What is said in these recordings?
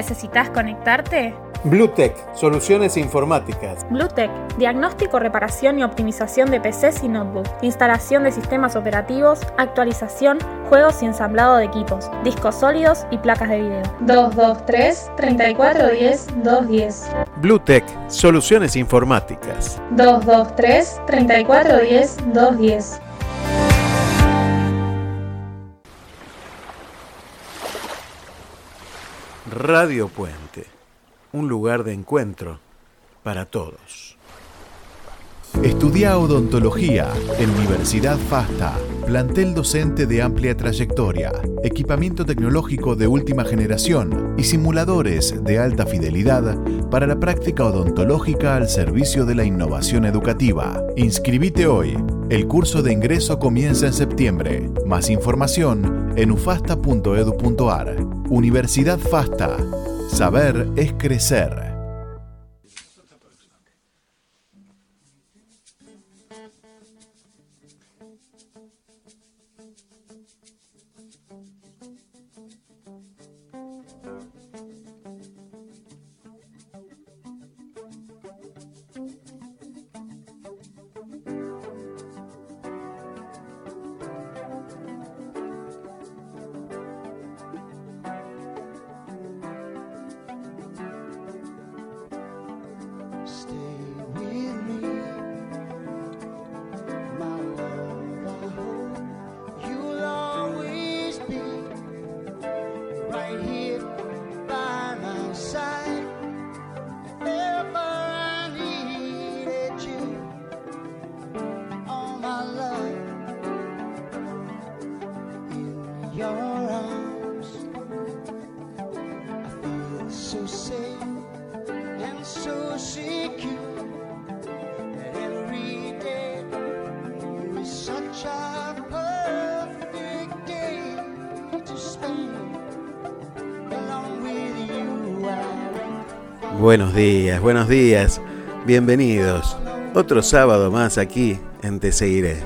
¿Necesitas conectarte? Bluetech, soluciones informáticas. Bluetech, diagnóstico, reparación y optimización de PCs y notebooks, instalación de sistemas operativos, actualización, juegos y ensamblado de equipos, discos sólidos y placas de video. 223 3410 210. Bluetech, soluciones informáticas. 223 3410 210. Radio Puente, un lugar de encuentro para todos. Estudia odontología en Universidad FASTA, plantel docente de amplia trayectoria, equipamiento tecnológico de última generación y simuladores de alta fidelidad para la práctica odontológica al servicio de la innovación educativa. Inscribite hoy. El curso de ingreso comienza en septiembre. Más información en ufasta.edu.ar. Universidad FASTA. Saber es crecer. Días, buenos días, bienvenidos. Otro sábado más aquí en Te Seguiré.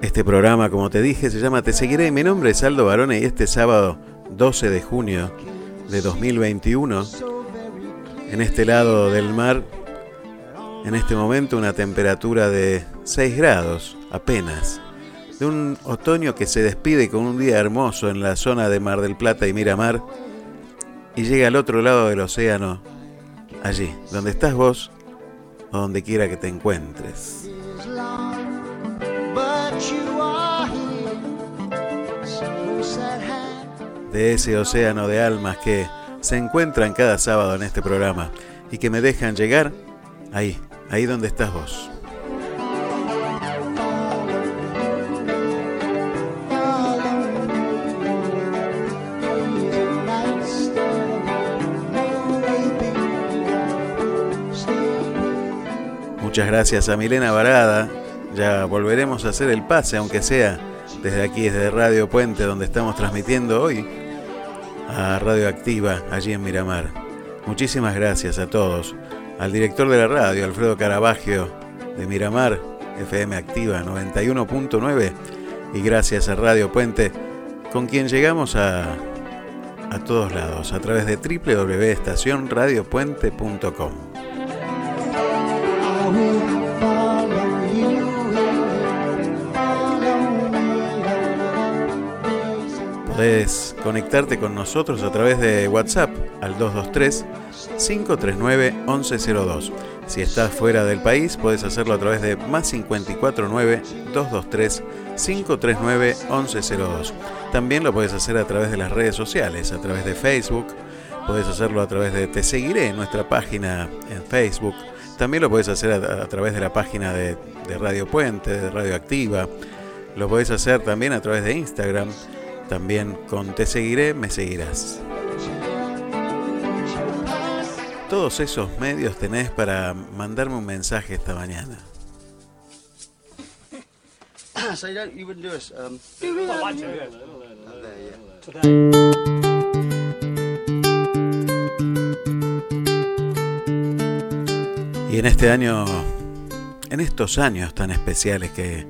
Este programa, como te dije, se llama Te Seguiré. Mi nombre es Aldo Barone y este sábado 12 de junio de 2021 en este lado del mar, en este momento una temperatura de 6 grados apenas, de un otoño que se despide con un día hermoso en la zona de Mar del Plata y Miramar y llega al otro lado del océano, allí, donde estás vos o donde quiera que te encuentres. De ese océano de almas que se encuentran cada sábado en este programa y que me dejan llegar ahí, ahí donde estás vos. Muchas gracias a Milena Varada. Ya volveremos a hacer el pase, aunque sea desde aquí, desde Radio Puente, donde estamos transmitiendo hoy a Radioactiva allí en Miramar. Muchísimas gracias a todos. Al director de la radio, Alfredo Carabagio, de Miramar, FM Activa 91.9. Y gracias a Radio Puente, con quien llegamos a, a todos lados, a través de www.estacionradiopuente.com. Puedes conectarte con nosotros a través de WhatsApp al 223-539-1102. Si estás fuera del país, puedes hacerlo a través de más 549-223-539-1102. También lo puedes hacer a través de las redes sociales, a través de Facebook. Puedes hacerlo a través de Te Seguiré, nuestra página en Facebook. También lo puedes hacer a, través de la página de, de Radio Puente, de Radio Activa. Lo puedes hacer también a través de Instagram también con Te seguiré, me seguirás. Todos esos medios tenés para mandarme un mensaje esta mañana. Y en este año, en estos años tan especiales que,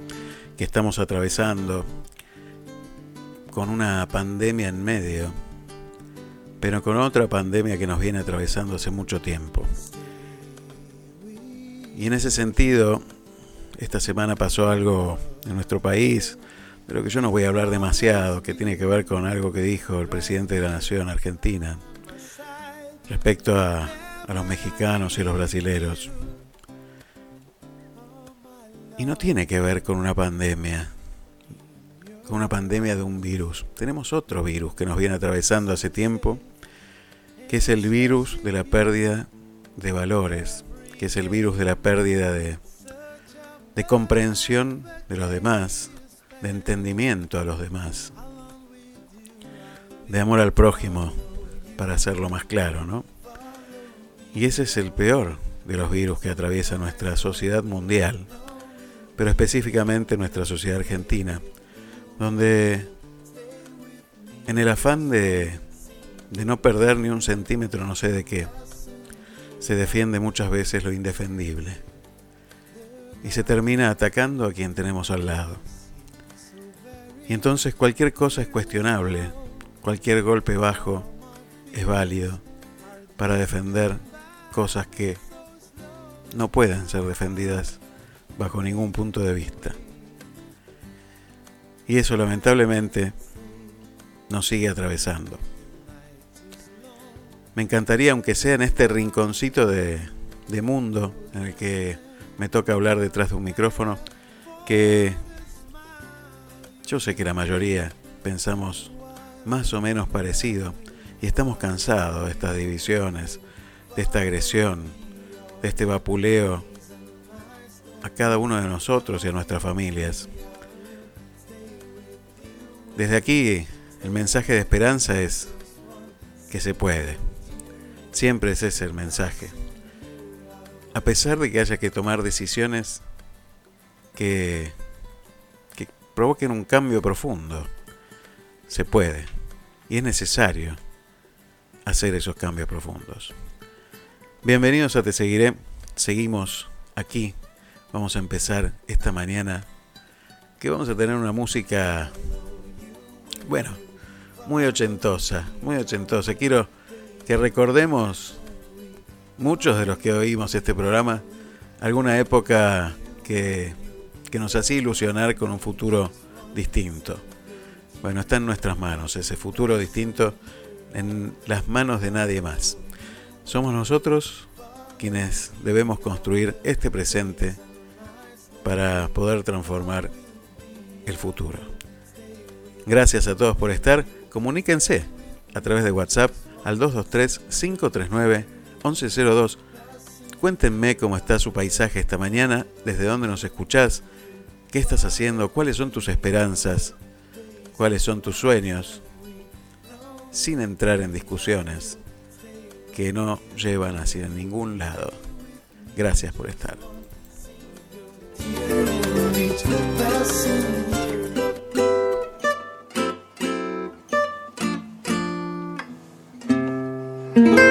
que estamos atravesando, con una pandemia en medio, pero con otra pandemia que nos viene atravesando hace mucho tiempo. Y en ese sentido, esta semana pasó algo en nuestro país, pero que yo no voy a hablar demasiado, que tiene que ver con algo que dijo el presidente de la Nación Argentina respecto a, a los mexicanos y los brasileros. Y no tiene que ver con una pandemia, con una pandemia de un virus. Tenemos otro virus que nos viene atravesando hace tiempo, que es el virus de la pérdida de valores, que es el virus de la pérdida de, de comprensión de los demás, de entendimiento a los demás, de amor al prójimo, para hacerlo más claro, ¿no? Y ese es el peor de los virus que atraviesa nuestra sociedad mundial pero específicamente nuestra sociedad argentina, donde en el afán de, de no perder ni un centímetro, no sé de qué, se defiende muchas veces lo indefendible y se termina atacando a quien tenemos al lado. Y entonces cualquier cosa es cuestionable, cualquier golpe bajo es válido para defender cosas que no pueden ser defendidas bajo ningún punto de vista. Y eso lamentablemente nos sigue atravesando. Me encantaría, aunque sea en este rinconcito de, de mundo en el que me toca hablar detrás de un micrófono, que yo sé que la mayoría pensamos más o menos parecido y estamos cansados de estas divisiones, de esta agresión, de este vapuleo a cada uno de nosotros y a nuestras familias. Desde aquí el mensaje de esperanza es que se puede. Siempre es ese el mensaje. A pesar de que haya que tomar decisiones que, que provoquen un cambio profundo, se puede. Y es necesario hacer esos cambios profundos. Bienvenidos a Te Seguiré. Seguimos aquí vamos a empezar esta mañana que vamos a tener una música, bueno, muy ochentosa, muy ochentosa. Quiero que recordemos, muchos de los que oímos este programa, alguna época que, que nos hacía ilusionar con un futuro distinto. Bueno, está en nuestras manos ese futuro distinto, en las manos de nadie más. Somos nosotros quienes debemos construir este presente para poder transformar el futuro. Gracias a todos por estar. Comuníquense a través de WhatsApp al 223-539-1102. Cuéntenme cómo está su paisaje esta mañana, desde dónde nos escuchás, qué estás haciendo, cuáles son tus esperanzas, cuáles son tus sueños, sin entrar en discusiones que no llevan hacia ningún lado. Gracias por estar. Mm-hmm.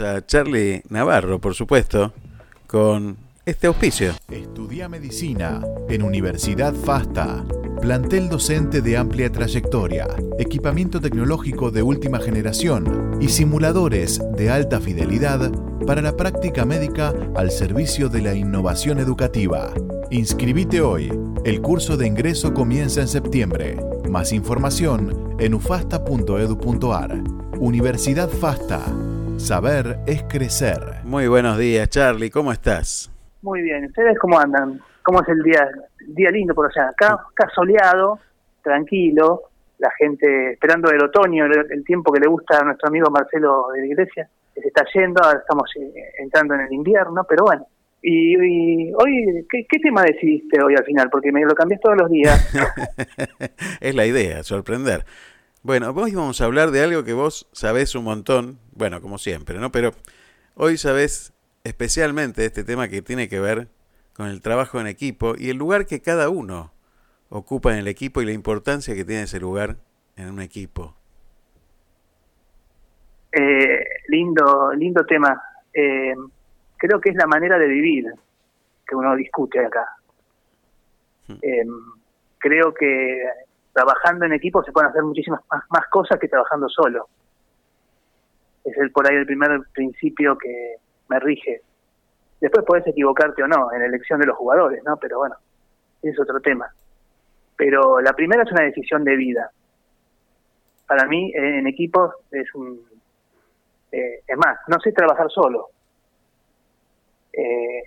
A Charlie Navarro, por supuesto, con este auspicio. Estudia medicina en Universidad FASTA. Plantel docente de amplia trayectoria, equipamiento tecnológico de última generación y simuladores de alta fidelidad para la práctica médica al servicio de la innovación educativa. Inscribite hoy. El curso de ingreso comienza en septiembre. Más información en ufasta.edu.ar. Universidad FASTA. Saber es crecer. Muy buenos días, Charlie. ¿Cómo estás? Muy bien. ¿Ustedes cómo andan? ¿Cómo es el día? Día lindo por allá. Acá, acá soleado, tranquilo. La gente esperando el otoño, el, tiempo que le gusta a nuestro amigo Marcelo de la Iglesia, que se está yendo. Ahora estamos eh, entrando en el invierno, pero bueno. Y, hoy, ¿qué, ¿qué, tema decidiste hoy al final? Porque me lo cambias todos los días. es la idea, sorprender. Bueno, hoy vamos a hablar de algo que vos sabés un montón, bueno, como siempre, ¿no? Pero hoy sabés especialmente este tema que tiene que ver con el trabajo en equipo y el lugar que cada uno ocupa en el equipo y la importancia que tiene ese lugar en un equipo. Eh, lindo, lindo tema. Eh, creo que es la manera de vivir que uno discute acá. Hmm. Eh, creo que trabajando en equipo se pueden hacer muchísimas más, cosas que trabajando solo. Es el por ahí el primer principio que me rige. Después puedes equivocarte o no en la elección de los jugadores, ¿no? Pero bueno, es otro tema. Pero la primera es una decisión de vida. Para mí, en equipo es un... Eh, es más, no sé trabajar solo. Eh,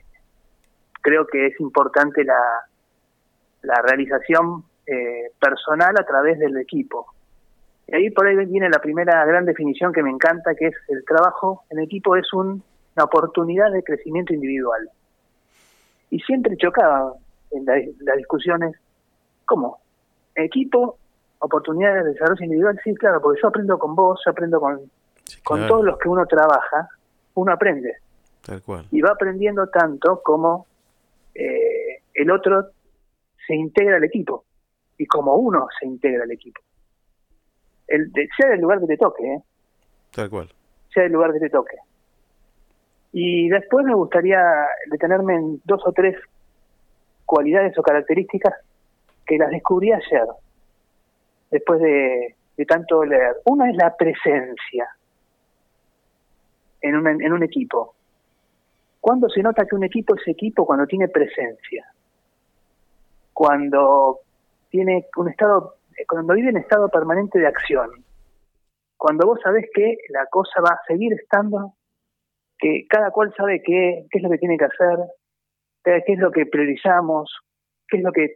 creo que es importante la, la realización eh, personal a través del equipo. Y ahí por ahí viene la primera gran definición que me encanta, que es el trabajo en equipo es una oportunidad de crecimiento individual. Y siempre chocaba en las discusiones, ¿cómo? Equipo, oportunidades de desarrollo individual, sí, claro, porque yo aprendo con vos, yo aprendo con, con todos los que uno trabaja, uno aprende. Tal cual. Y va aprendiendo tanto como eh, el otro se integra al equipo y como uno se integra al equipo. El, sea el lugar que te toque, ¿eh? Tal cual. Sea el lugar que te toque. Y después me gustaría detenerme en dos o tres cualidades o características que las descubrí ayer, después de, tanto leer. Una es la presencia en un, en un equipo. ¿Cuándo se nota que un equipo es equipo? Cuando tiene presencia. Cuando tiene un estado, cuando vive en estado permanente de acción, cuando vos sabés que la cosa va a seguir estando, que cada cual sabe qué, qué es lo que tiene que hacer, qué es lo que priorizamos, qué es lo que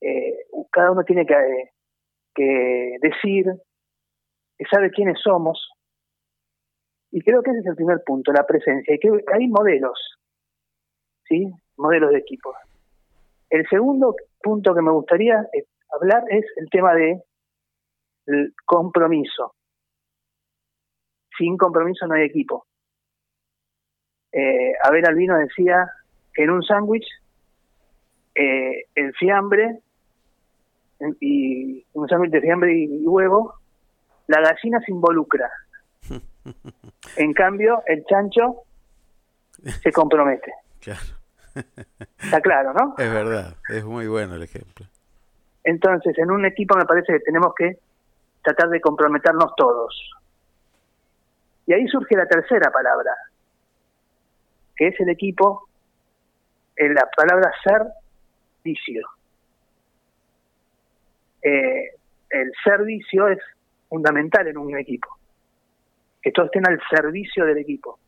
eh, cada uno tiene que, que decir, que sabe quiénes somos. Y creo que ese es el primer punto, la presencia. Y que hay modelos, ¿sí? Modelos de equipos. El segundo punto que me gustaría eh, hablar es el tema de el compromiso. Sin compromiso no hay equipo. Eh, Abel Albino decía que en un sándwich eh, el fiambre y un sándwich de fiambre y, huevo, la gallina se involucra. En cambio, el chancho se compromete. Claro. Está claro, ¿no? Es verdad, es muy bueno el ejemplo. Entonces, en un equipo me parece que tenemos que tratar de comprometernos todos. Y ahí surge la tercera palabra, que es el equipo, en la palabra servicio. Eh, el servicio es fundamental en un equipo, que todos estén al servicio del equipo.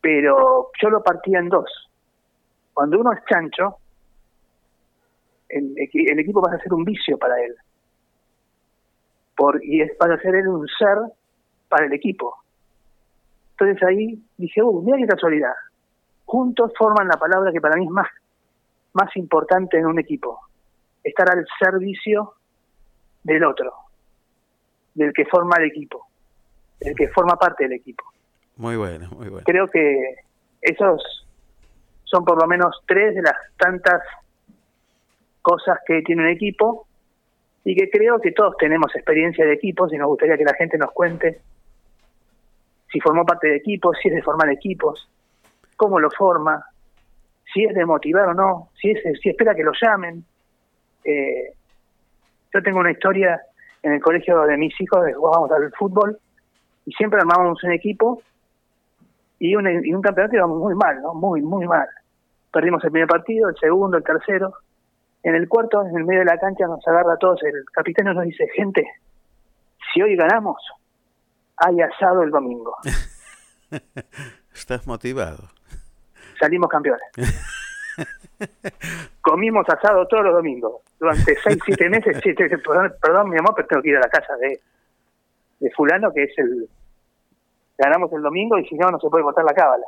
Pero yo lo partía en dos. Cuando uno es chancho, el, equipo va a ser un vicio para él. Por, y es para ser él un ser para el equipo. Entonces ahí dije, uh, mira qué casualidad. Juntos forman la palabra que para mí es más, más importante en un equipo. Estar al servicio del otro, del que forma el equipo, del que forma parte del equipo. Muy bueno, muy bueno. Creo que esos son por lo menos tres de las tantas cosas que tiene un equipo y que creo que todos tenemos experiencia de equipos y nos gustaría que la gente nos cuente si formó parte de equipos, si es de formar equipos, cómo lo forma, si es de motivar o no, si, es, si espera que lo llamen. Eh, yo tengo una historia en el colegio de mis hijos, de jugábamos al fútbol y siempre armábamos un equipo y un, y un campeonato íbamos muy mal, ¿no? Muy, muy mal. Perdimos el primer partido, el segundo, el tercero. En el cuarto, en el medio de la cancha, nos agarra a todos. El capitán nos dice, gente, si hoy ganamos, hay asado el domingo. Estás motivado. Salimos campeones. Comimos asado todos los domingos. Durante seis, siete meses. Siete, perdón, perdón, mi amor, pero tengo que ir a la casa de, de fulano, que es el... Ganamos el domingo y si no, no se puede botar la cábala.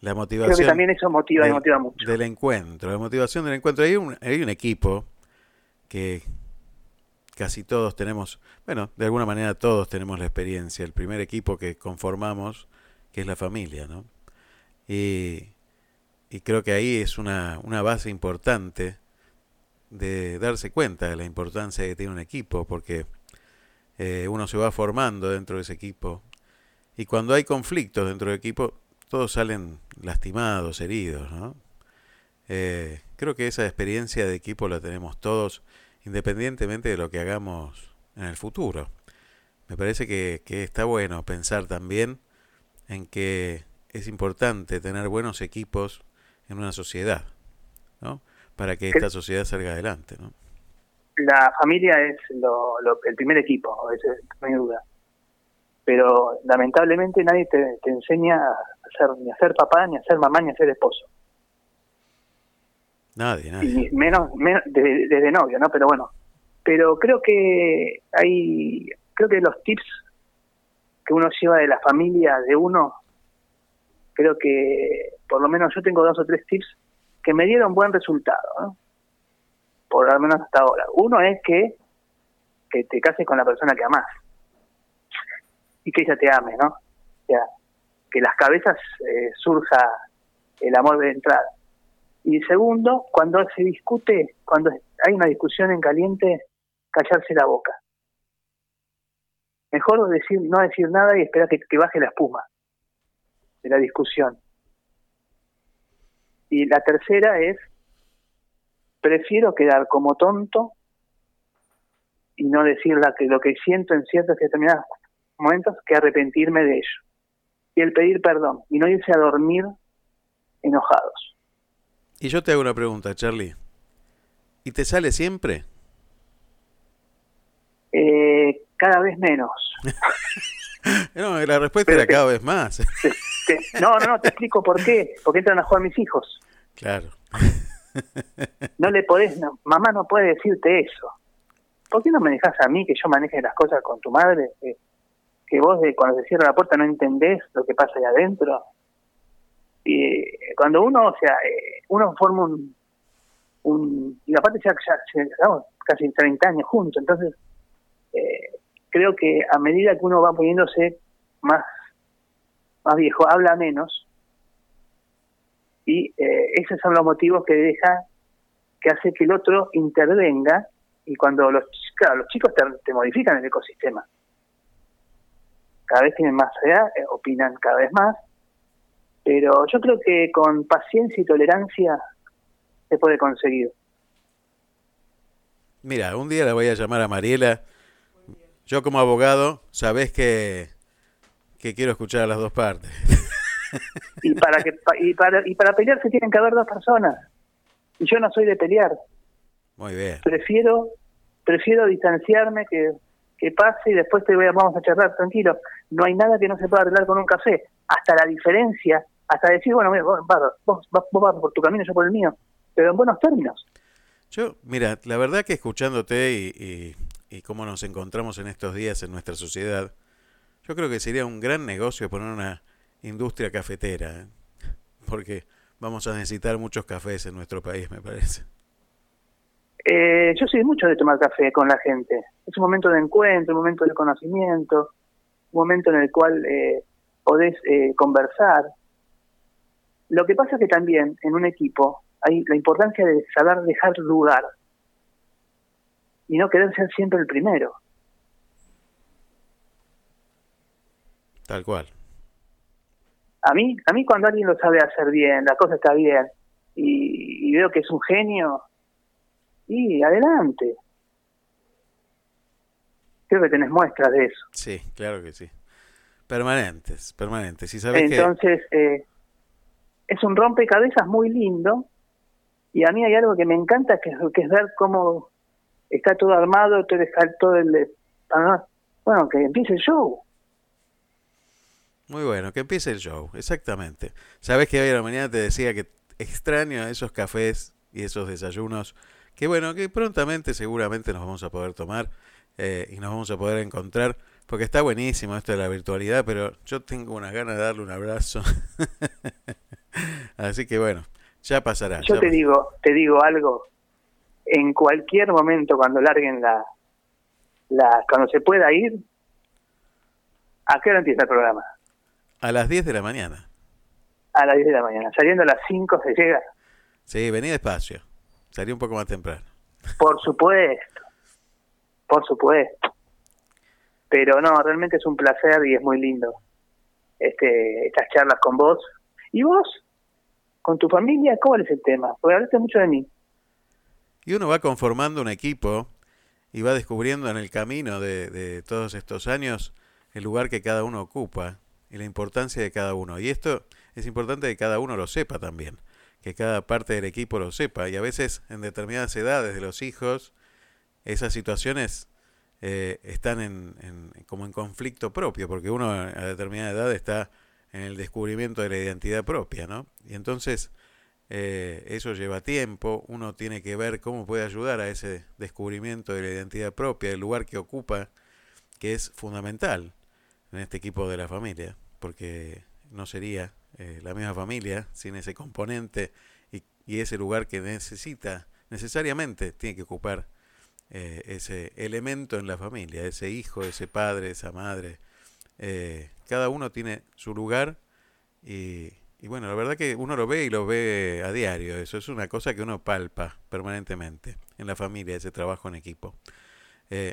La motivación. Creo que también eso motiva del, motiva mucho. Del encuentro, la motivación del encuentro. Hay un, hay un equipo que casi todos tenemos, bueno, de alguna manera todos tenemos la experiencia, el primer equipo que conformamos, que es la familia, ¿no? Y, y creo que ahí es una, una base importante de darse cuenta de la importancia que tiene un equipo, porque eh, uno se va formando dentro de ese equipo, y cuando hay conflictos dentro del equipo, todos salen lastimados, heridos, ¿no? Eh, creo que esa experiencia de equipo la tenemos todos, independientemente de lo que hagamos en el futuro. Me parece que, que está bueno pensar también en que es importante tener buenos equipos en una sociedad, ¿no? Para que esta sociedad salga adelante, ¿no? La familia es lo, lo, el primer equipo, no hay duda. Pero lamentablemente nadie te, te enseña a ser, ni a ser papá, ni a ser mamá, ni a ser esposo. Nadie, nadie. Y menos, menos desde, desde novio, ¿no? Pero bueno, pero creo que hay, creo que los tips que uno lleva de la familia de uno, creo que por lo menos yo tengo dos o tres tips que me dieron buen resultado, ¿no? por lo menos hasta ahora. Uno es que, que te cases con la persona que amás y que ella te ame, ¿no? O sea, que las cabezas eh, surja el amor de entrada. Y segundo, cuando se discute, cuando hay una discusión en caliente, callarse la boca. Mejor decir, no decir nada y esperar que, baje la espuma de la discusión. Y la tercera es, prefiero quedar como tonto y no decir la que, lo que siento en ciertos determinados momentos que arrepentirme de ello. Y el pedir perdón y no irse a dormir enojados. Y yo te hago una pregunta, Charlie. ¿Y te sale siempre? Eh, cada vez menos. no, la respuesta Pero era te, cada vez más. Te, te, no, no, no, te explico por qué. Porque entran a jugar mis hijos. Claro. no le podés, no, mamá no puede decirte eso. ¿Por qué no me dejas a mí que yo maneje las cosas con tu madre? Eh, que vos de, cuando se cierra la puerta no entendés lo que pasa ahí adentro. Y cuando uno, o sea, eh, uno forma un, un y aparte ya, ya, casi 30 años juntos, entonces eh, creo que a medida que uno va poniéndose más, más viejo, habla menos, y eh, esos son los motivos que deja, que hace que el otro intervenga, y cuando los, claro, los chicos te, te modifican el ecosistema. Cada vez tienen más edad, eh, opinan cada vez más, pero yo creo que con paciencia y tolerancia se puede conseguir. Mira, un día la voy a llamar a Mariela. Yo como abogado, sabés que, que quiero escuchar a las dos partes. y para que y para y para pelear se tienen que haber dos personas. Y yo no soy de pelear. Muy bien. Prefiero prefiero distanciarme que que pase y después te voy a, vamos a charlar tranquilo. No hay nada que no se pueda arreglar con un café. Hasta la diferencia, hasta decir, bueno, mira, vos, vos, vos, vas por tu camino, yo por el mío, pero en buenos términos. Yo, mira, la verdad que escuchándote y, y, y cómo nos encontramos en estos días en nuestra sociedad, yo creo que sería un gran negocio poner una industria cafetera, ¿eh? porque vamos a necesitar muchos cafés en nuestro país, me parece. Eh, yo soy mucho de tomar café con la gente. Es un momento de encuentro, un momento de conocimiento, un momento en el cual eh, podés eh, conversar. Lo que pasa es que también en un equipo hay la importancia de saber dejar lugar y no querer ser siempre el primero. Tal cual. A mí, a mí cuando alguien lo sabe hacer bien, la cosa está bien, y, veo que es un genio, y adelante. Creo que tenés muestras de eso. Sí, claro que sí. Permanentes, permanentes. Y sabes Entonces, eh, es un rompecabezas muy lindo, y a mí hay algo que me encanta, que, que es ver cómo está todo armado, todo, todo el... Bueno, que empiece el show. Muy bueno, que empiece el show, exactamente. Sabes que hoy a la mañana te decía que extraño esos cafés y esos desayunos, que bueno, que prontamente seguramente nos vamos a poder tomar eh, y nos vamos a poder encontrar, porque está buenísimo esto de la virtualidad, pero yo tengo unas ganas de darle un abrazo. Así que bueno, ya pasará. Yo te digo, te digo algo, en cualquier momento cuando larguen la, la cuando se pueda ir, ¿a qué hora empieza el programa? A las 10 de la mañana. A las 10 de la mañana. Saliendo a las 5 se llega. Sí, vení despacio. Salí un poco más temprano. Por supuesto. Por supuesto. Pero no, realmente es un placer y es muy lindo este estas charlas con vos. ¿Y vos? ¿Con tu familia? ¿Cuál es el tema? Porque hablaste mucho de mí. Y uno va conformando un equipo y va descubriendo en el camino de, de todos estos años el lugar que cada uno ocupa y la importancia de cada uno. Y esto es importante que cada uno lo sepa también, que cada parte del equipo lo sepa. Y a veces en determinadas edades de los hijos, esas situaciones eh, están en, como en conflicto propio, porque uno a determinada edad está en el descubrimiento de la identidad propia, ¿no? Y entonces eh, eso lleva tiempo, uno tiene que ver cómo puede ayudar a ese descubrimiento de la identidad propia, el lugar que ocupa, que es fundamental en este equipo de la familia, porque no sería eh, la misma familia sin ese componente y, ese lugar que necesita, necesariamente tiene que ocupar eh, ese elemento en la familia, ese hijo, ese padre, esa madre. Eh, cada uno tiene su lugar y, y, bueno, la verdad que uno lo ve y lo ve a diario, eso es una cosa que uno palpa permanentemente en la familia, ese trabajo en equipo.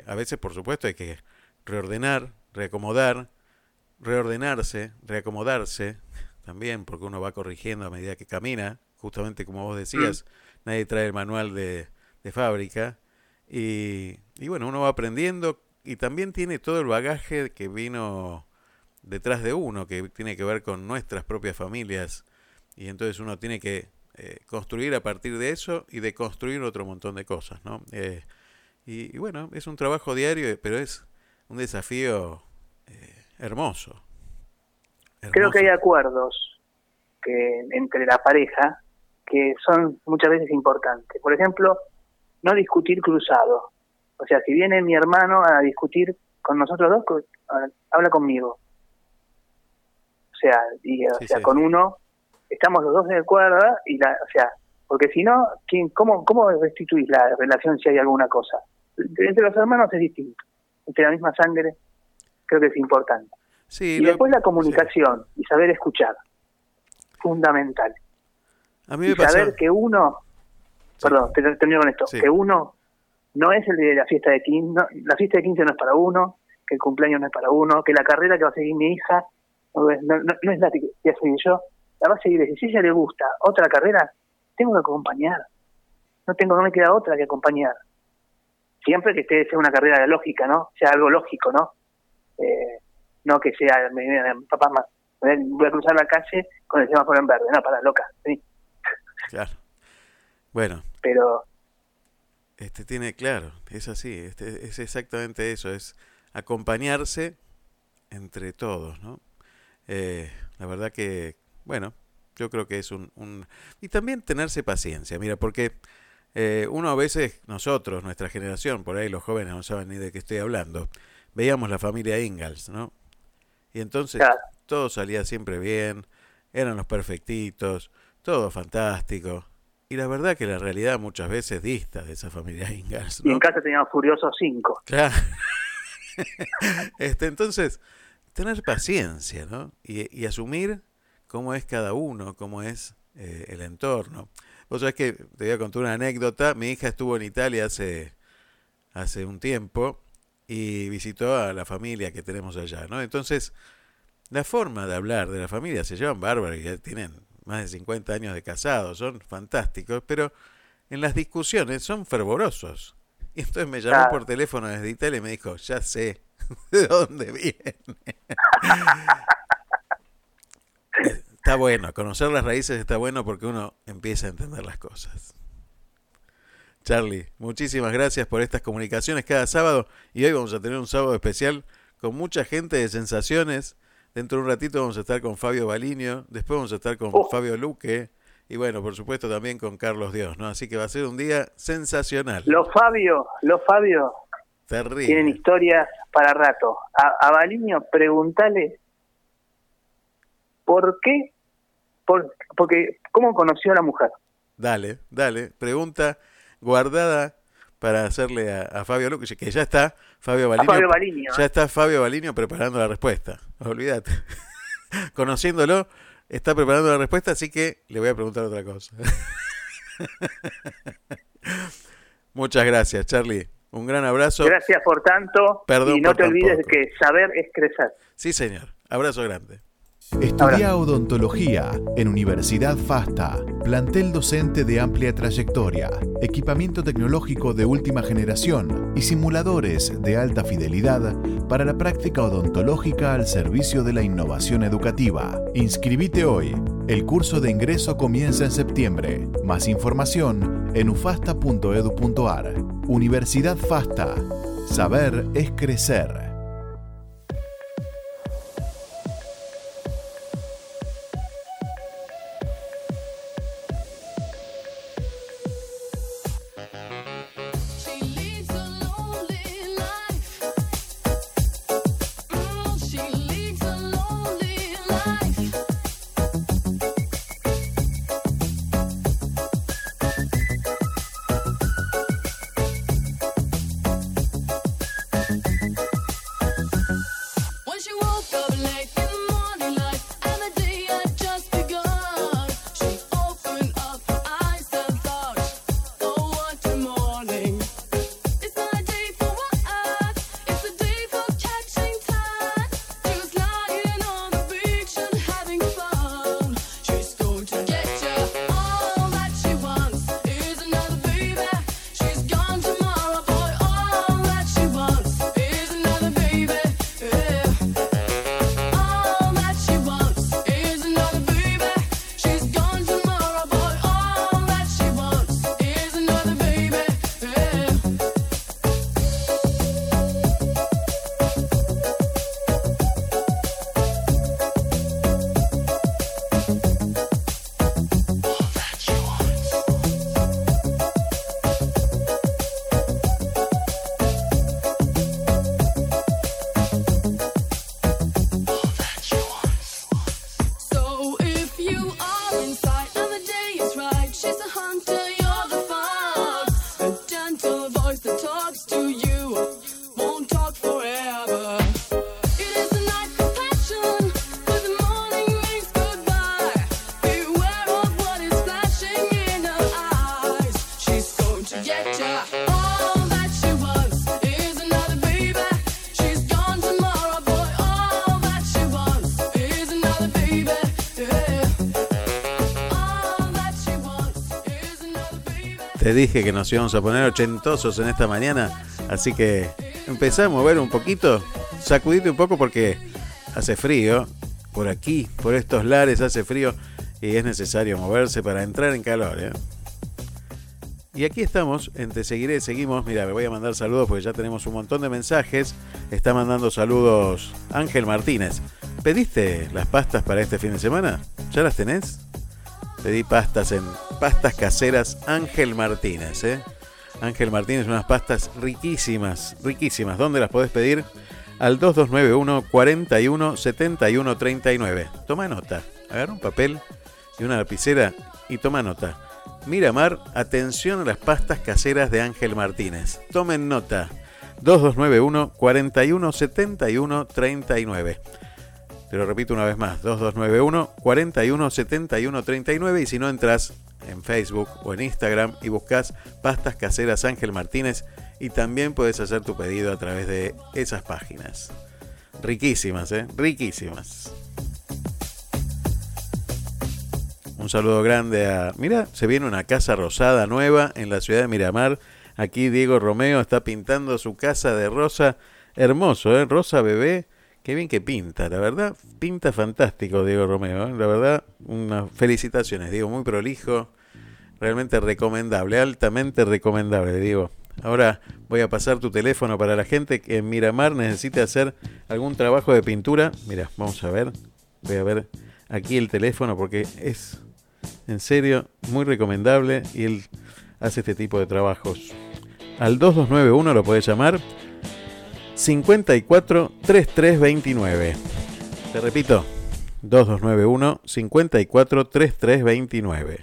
a veces, por supuesto, hay que reordenar, reacomodar, reordenarse, reacomodarse también, porque uno va corrigiendo a medida que camina, justamente como vos decías, mm. nadie trae el manual de, de fábrica, y, y, bueno, uno va aprendiendo y también tiene todo el bagaje que vino detrás de uno, que tiene que ver con nuestras propias familias, y entonces uno tiene que eh, construir a partir de eso y de construir otro montón de cosas, ¿no? Eh, y, bueno, es un trabajo diario, pero es un desafío eh, hermoso, Creo que hay acuerdos que entre la pareja que son muchas veces importantes. Por ejemplo, no discutir cruzado. O sea, si viene mi hermano a discutir con nosotros dos, habla conmigo. O sea, y, o sea con uno estamos los dos de acuerdo y la, o sea, porque si no, ¿quién, cómo, ¿cómo restituís la relación si hay alguna cosa? Entre los hermanos es distinto. Entre la misma sangre creo que es importante. Y después la comunicación y saber escuchar. Fundamental. A mí me y saber que uno, perdón, termino con esto, que uno no es el de la fiesta de 15, la fiesta de 15 no es para uno, que el cumpleaños no es para uno, que la carrera que va a seguir mi hija no es, no, es la que voy a seguir yo, la va a seguir, si ella le gusta otra carrera, tengo que acompañar. No tengo, no me queda otra que acompañar. Siempre que esté sea una carrera lógica, ¿no? Sea algo lógico, ¿no? Eh, no que sea, me, papá más, voy a cruzar la calle con el semáforo en verde, no, para loca, ¿sí? Claro. Bueno. Pero... Este tiene, claro, es así, este, es exactamente eso, es acompañarse entre todos, ¿no? Eh, la verdad que, bueno, yo creo que es un, un... Y también tenerse paciencia, mira, porque eh, uno a veces, nosotros, nuestra generación, por ahí los jóvenes no saben ni de qué estoy hablando, veíamos la familia Ingalls, ¿no? Y entonces todo salía siempre bien, eran los perfectitos, todo fantástico. Y la verdad que la realidad muchas veces dista de esa familia Ingalls. Y en casa teníamos Furiosos 5. Claro. este, entonces, tener paciencia, ¿no? Y, asumir cómo es cada uno, cómo es eh, el entorno. Vos sabés que te voy a contar una anécdota. Mi hija estuvo en Italia hace, hace un tiempo y visitó a la familia que tenemos allá, ¿no? Entonces, la forma de hablar de la familia se llevan bárbaros, ya tienen más de 50 años de casados, son fantásticos, pero en las discusiones son fervorosos. Y entonces me llamó por teléfono desde Italia y me dijo, ya sé de dónde viene. está bueno, conocer las raíces está bueno porque uno empieza a entender las cosas. Charlie, muchísimas gracias por estas comunicaciones cada sábado y hoy vamos a tener un sábado especial con mucha gente de sensaciones. Dentro de un ratito vamos a estar con Fabio Baliño, después vamos a estar con oh. Fabio Luque y bueno, por supuesto también con Carlos Dios, ¿no? Así que va a ser un día sensacional. Los Fabio, los Fabio Terrible. tienen historias para rato. A, a Baliño, pregúntale por qué, por, porque cómo conoció a la mujer. Dale, dale, pregunta guardada para hacerle a, Fabio Luque, que ya está Fabio Baliño. Ya está Fabio Baliño preparando la respuesta. Olvídate. Conociéndolo, está preparando la respuesta, así que le voy a preguntar otra cosa. Muchas gracias, Charlie. Un gran abrazo. Gracias por tanto. Perdón y no te olvides de que saber es crecer. Sí, señor. Abrazo grande. Estudia odontología en Universidad FASTA, plantel docente de amplia trayectoria, equipamiento tecnológico de última generación y simuladores de alta fidelidad para la práctica odontológica al servicio de la innovación educativa. Inscribite hoy. El curso de ingreso comienza en septiembre. Más información en ufasta.edu.ar. Universidad FASTA. Saber es crecer. Dije que nos íbamos a poner ochentosos en esta mañana, así que empecé a mover un poquito, sacudite un poco porque hace frío, por aquí, por estos lares hace frío y es necesario moverse para entrar en calor. ¿eh? Y aquí estamos, en Te Seguiré, seguimos, mira, me voy a mandar saludos porque ya tenemos un montón de mensajes. Está mandando saludos Ángel Martínez. ¿Pediste las pastas para este fin de semana? ¿Ya las tenés? Pedí pastas en Pastas Caseras Ángel Martínez. ¿eh? Ángel Martínez, unas pastas riquísimas, riquísimas. ¿Dónde las podés pedir? Al 2291 41 71 39. Toma nota. Agarra un papel y una lapicera y toma nota. Miramar, atención a las pastas caseras de Ángel Martínez. Tomen nota. 2291 41 71 39. Te lo repito una vez más, 2291 41 71 39 y si no entras en Facebook o en Instagram y buscas Pastas Caseras Ángel Martínez y también puedes hacer tu pedido a través de esas páginas. Riquísimas, ¿eh? Riquísimas. Un saludo grande a... Mira, se viene una casa rosada nueva en la ciudad de Miramar. Aquí Diego Romeo está pintando su casa de rosa. Hermoso, ¿eh? Rosa bebé. Qué bien que pinta, la verdad. Pinta fantástico Diego Romeo. ¿eh? La verdad, unas felicitaciones, Diego. Muy prolijo. Realmente recomendable, altamente recomendable, Diego. Ahora voy a pasar tu teléfono para la gente que en Miramar necesite hacer algún trabajo de pintura. Mira, vamos a ver. Voy a ver aquí el teléfono porque es en serio muy recomendable y él hace este tipo de trabajos. Al 2291 lo puedes llamar 54 3329. Te repito, 2291 54 3329.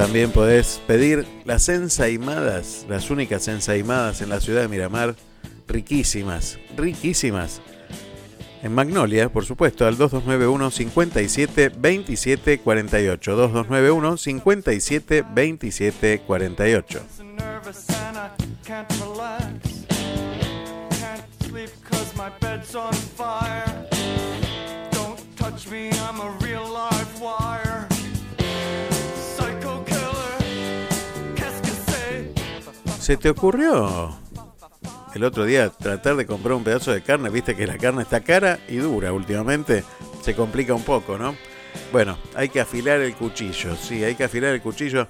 También podés pedir las ensaimadas, las únicas ensaimadas en la ciudad de Miramar, riquísimas, riquísimas. En Magnolia, por supuesto, al 2291 57 27 48. 2291 57 27 48. ¿Se te ocurrió el otro día tratar de comprar un pedazo de carne? Viste que la carne está cara y dura últimamente. Se complica un poco, ¿no? Bueno, hay que afilar el cuchillo, sí, hay que afilar el cuchillo.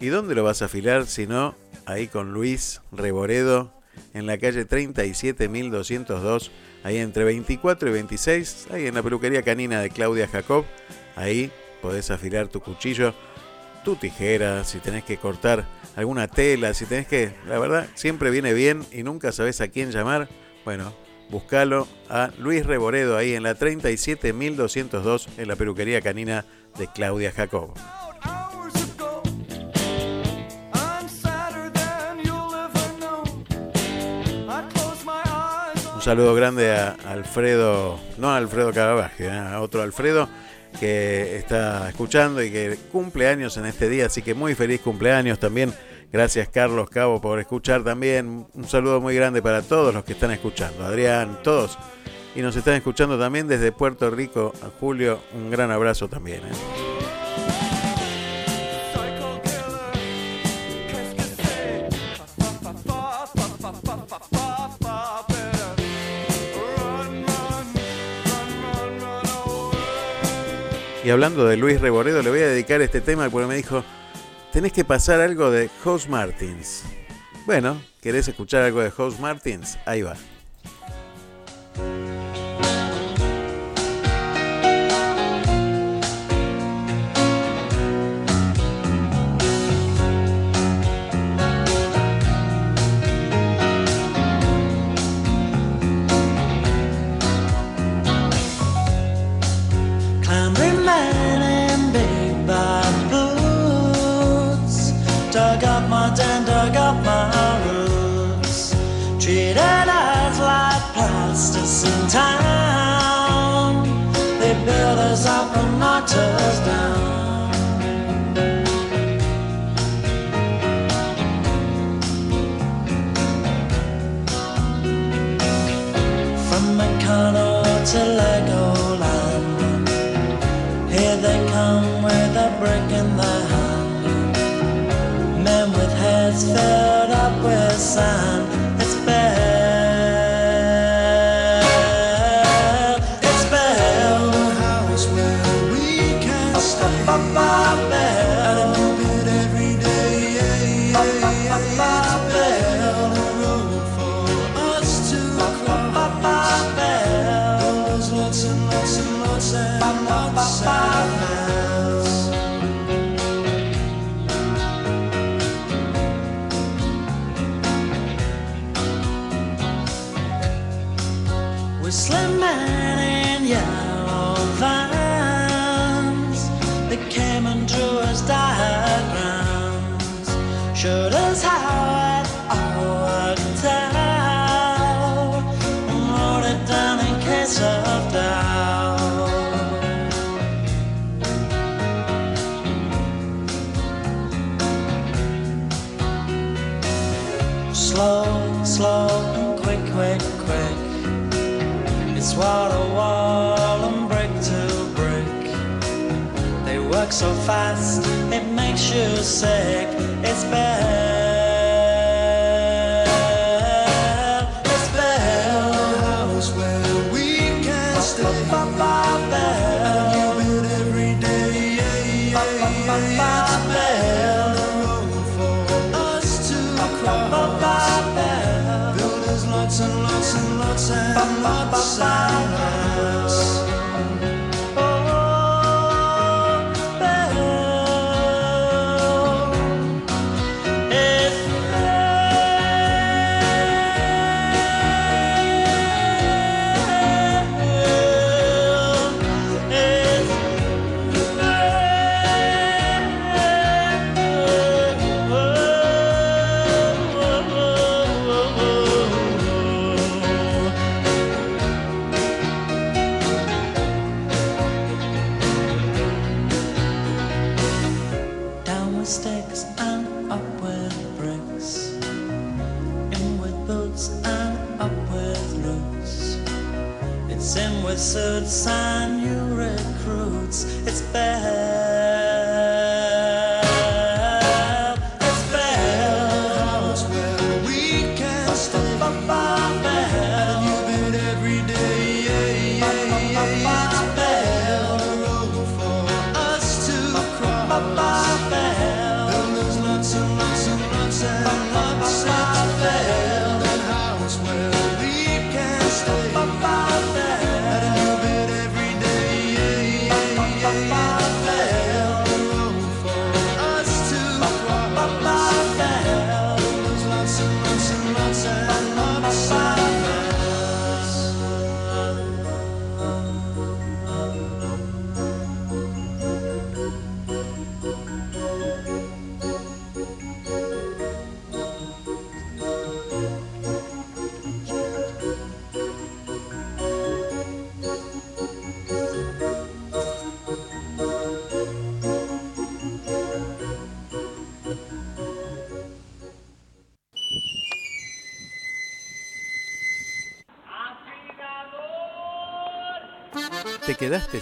¿Y dónde lo vas a afilar si no ahí con Luis Reboredo en la calle 37202, ahí entre 24 y 26, ahí en la peluquería canina de Claudia Jacob? Ahí podés afilar tu cuchillo, tu tijera, si tenés que cortar alguna tela, si tenés que, la verdad, siempre viene bien y nunca sabes a quién llamar, bueno, búscalo a Luis Reboredo ahí en la 37202 en la peluquería canina de Claudia Jacob. Un saludo grande a Alfredo, no a Alfredo Caravaggio, ¿eh? a otro Alfredo que está escuchando y que cumple años en este día, así que muy feliz cumpleaños también. Gracias Carlos Cabo por escuchar también. Un saludo muy grande para todos los que están escuchando. Adrián, todos. Y nos están escuchando también desde Puerto Rico. Julio, un gran abrazo también. ¿eh? Y hablando de Luis Reboredo, le voy a dedicar este tema porque me dijo, tenés que pasar algo de House Martins. Bueno, ¿querés escuchar algo de House Martins? Ahí va. Past us in town. They built us up and knocked us down. From Meccano to Legoland, here they come with a brick in their hand. Men with heads filled up with sand. A slim man in yellow vans. They came and drew his diagrams. Should've. So fast, it makes you sick. It's bad.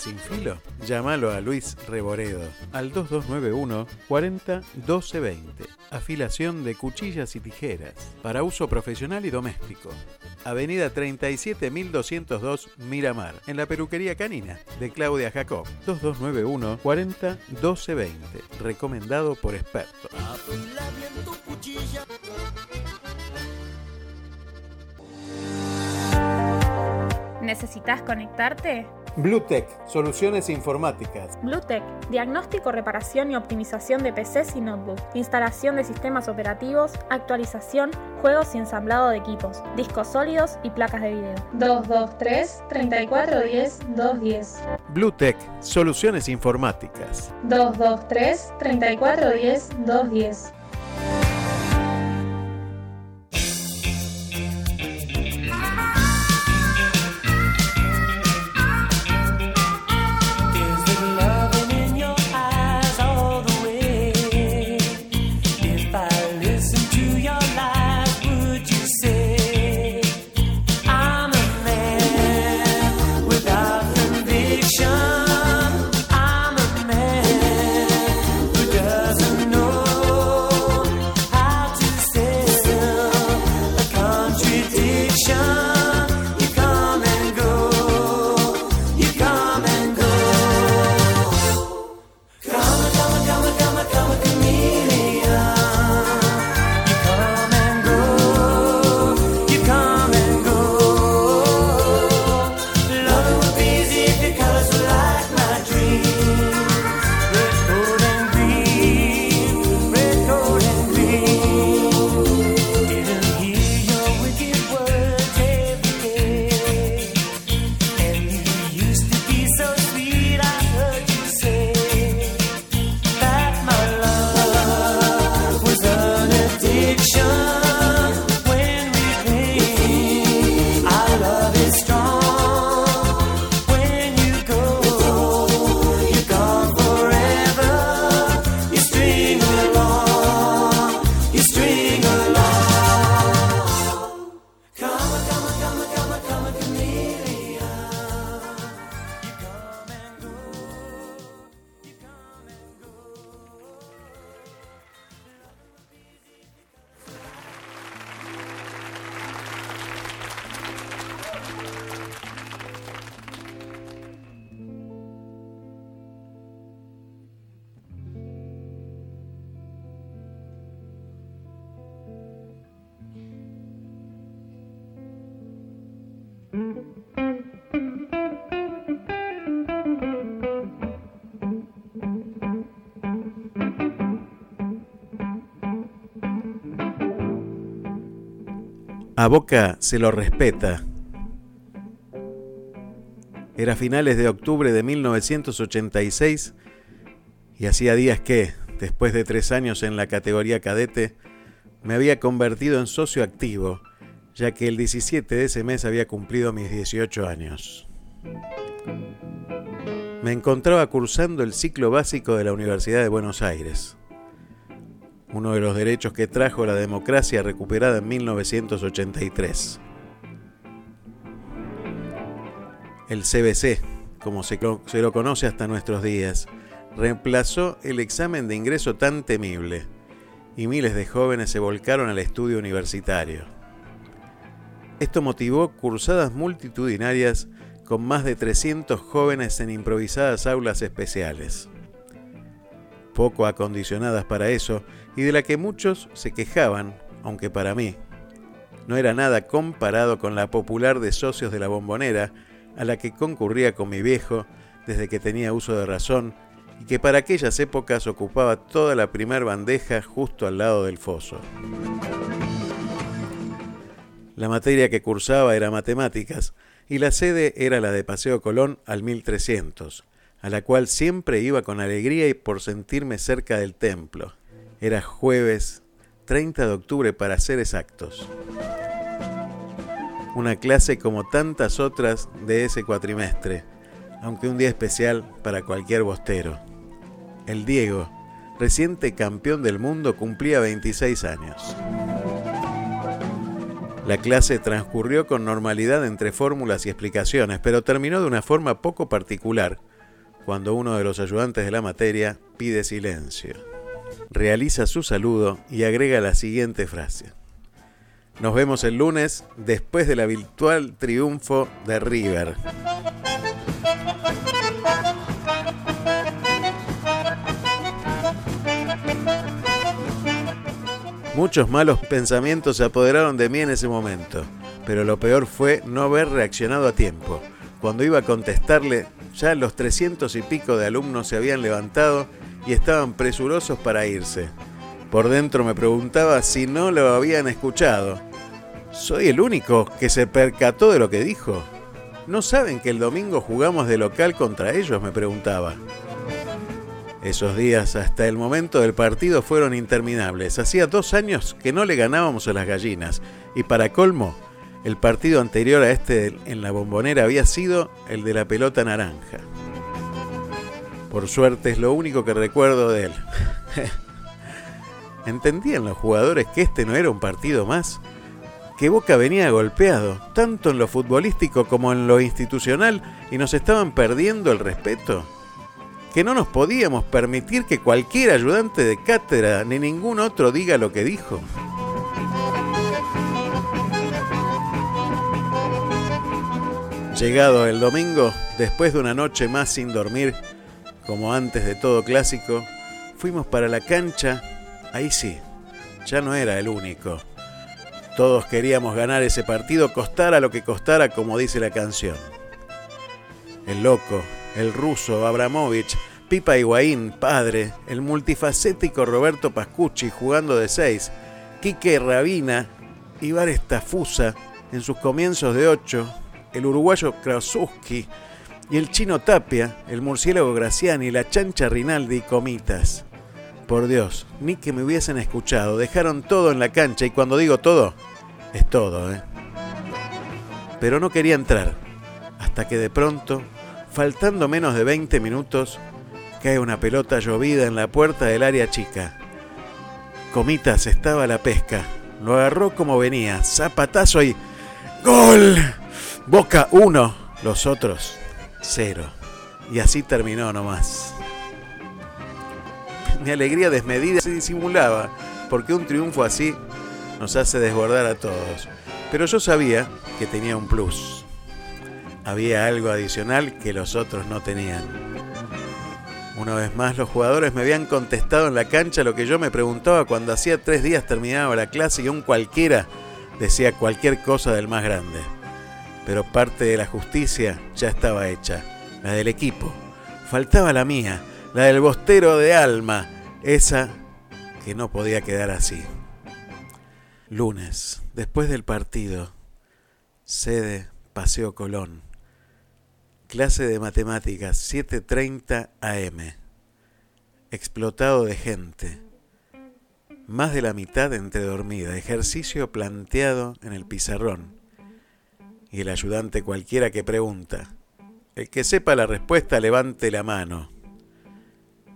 Sin filo? Llámalo a Luis Reboredo al 2291 40 12 20. Afilación de cuchillas y tijeras para uso profesional y doméstico. Avenida 37202 Miramar, en la peluquería canina de Claudia Jacob. 2291 40 12 20. Recomendado por expertos. ¿Necesitas conectarte? Bluetech, soluciones informáticas. Bluetech, diagnóstico, reparación y optimización de PCs y notebooks, instalación de sistemas operativos, actualización, juegos y ensamblado de equipos, discos sólidos y placas de video. 223 3410 210. Bluetech, soluciones informáticas. 223 3410 210. A Boca se lo respeta. Era finales de octubre de 1986 y hacía días que, después de tres años en la categoría cadete, me había convertido en socio activo, ya que el 17 de ese mes había cumplido mis 18 años. Me encontraba cursando el ciclo básico de la Universidad de Buenos Aires, uno de los derechos que trajo la democracia recuperada en 1983. El CBC, como se, lo- conoce hasta nuestros días, reemplazó el examen de ingreso tan temible y miles de jóvenes se volcaron al estudio universitario. Esto motivó cursadas multitudinarias con más de 300 jóvenes en improvisadas aulas especiales, poco acondicionadas para eso y de la que muchos se quejaban, aunque para mí no era nada comparado con la popular de socios de la bombonera a la que concurría con mi viejo desde que tenía uso de razón y que para aquellas épocas ocupaba toda la primer bandeja justo al lado del foso. La materia que cursaba era matemáticas y la sede era la de Paseo Colón al 1300, a la cual siempre iba con alegría y por sentirme cerca del templo. Era jueves 30 de octubre para ser exactos. Una clase como tantas otras de ese cuatrimestre, aunque un día especial para cualquier bostero. El Diego, reciente campeón del mundo, cumplía 26 años. La clase transcurrió con normalidad entre fórmulas y explicaciones, pero terminó de una forma poco particular, cuando uno de los ayudantes de la materia pide silencio. Realiza su saludo y agrega la siguiente frase. Nos vemos el lunes después del habitual triunfo de River. Muchos malos pensamientos se apoderaron de mí en ese momento, pero lo peor fue no haber reaccionado a tiempo. Cuando iba a contestarle, ya los trescientos y pico de alumnos se habían levantado y estaban presurosos para irse. Por dentro me preguntaba si no lo habían escuchado. ¿Soy el único que se percató de lo que dijo? ¿No saben que el domingo jugamos de local contra ellos? me preguntaba. Esos días hasta el momento del partido fueron interminables. Hacía dos años que no le ganábamos a las gallinas. Y para colmo, el partido anterior a este en la bombonera había sido el de la pelota naranja. Por suerte es lo único que recuerdo de él. ¿Entendían los jugadores que este no era un partido más? Que Boca venía golpeado, tanto en lo futbolístico como en lo institucional, y nos estaban perdiendo el respeto que no nos podíamos permitir que cualquier ayudante de cátedra ni ningún otro diga lo que dijo. Llegado el domingo, después de una noche más sin dormir, como antes de todo clásico, fuimos para la cancha. Ahí sí, ya no era el único. Todos queríamos ganar ese partido, costara lo que costara, como dice la canción. El loco, el ruso Abramovich, Pipa Higuaín, padre, el multifacético Roberto Pascucci jugando de seis, Quique Rabina, Ibar Estafusa en sus comienzos de ocho, el uruguayo Krasuski y el chino Tapia, el murciélago Graciani, la chancha Rinaldi y Comitas. Por Dios, ni que me hubiesen escuchado, dejaron todo en la cancha y cuando digo todo, es todo, ¿eh? Pero no quería entrar, hasta que de pronto Faltando menos de 20 minutos, cae una pelota llovida en la puerta del área chica. Comitas estaba a la pesca. Lo agarró como venía, zapatazo y... ¡Gol! Boca 1, los otros 0. Y así terminó nomás. Mi alegría desmedida se disimulaba, porque un triunfo así nos hace desbordar a todos. Pero yo sabía que tenía un plus había algo adicional que los otros no tenían. Una vez más los jugadores me habían contestado en la cancha lo que yo me preguntaba cuando hacía tres días terminaba la clase y un cualquiera decía cualquier cosa del más grande. Pero parte de la justicia ya estaba hecha, la del equipo. Faltaba la mía, la del bostero de alma, esa que no podía quedar así. Lunes, después del partido, sede Paseo Colón, clase de matemáticas, 7.30 am, explotado de gente, más de la mitad entre dormida, ejercicio planteado en el pizarrón, y el ayudante cualquiera que pregunta, el que sepa la respuesta levante la mano.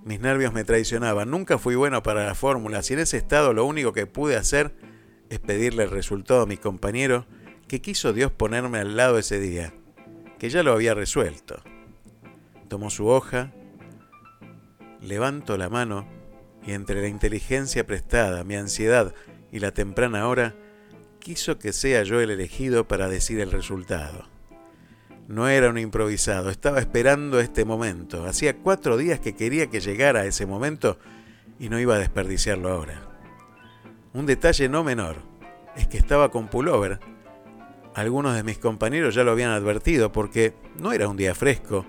Mis nervios me traicionaban, nunca fui bueno para las fórmulas y en ese estado lo único que pude hacer es pedirle el resultado a mi compañero que quiso Dios ponerme al lado ese día, que ya lo había resuelto. Tomó su hoja, levanto la mano y entre la inteligencia prestada, mi ansiedad y la temprana hora, quiso que sea yo el elegido para decir el resultado. No era un improvisado, estaba esperando este momento. Hacía cuatro días que quería que llegara ese momento y no iba a desperdiciarlo ahora. Un detalle no menor es que estaba con pullover. Algunos de mis compañeros ya lo habían advertido porque no era un día fresco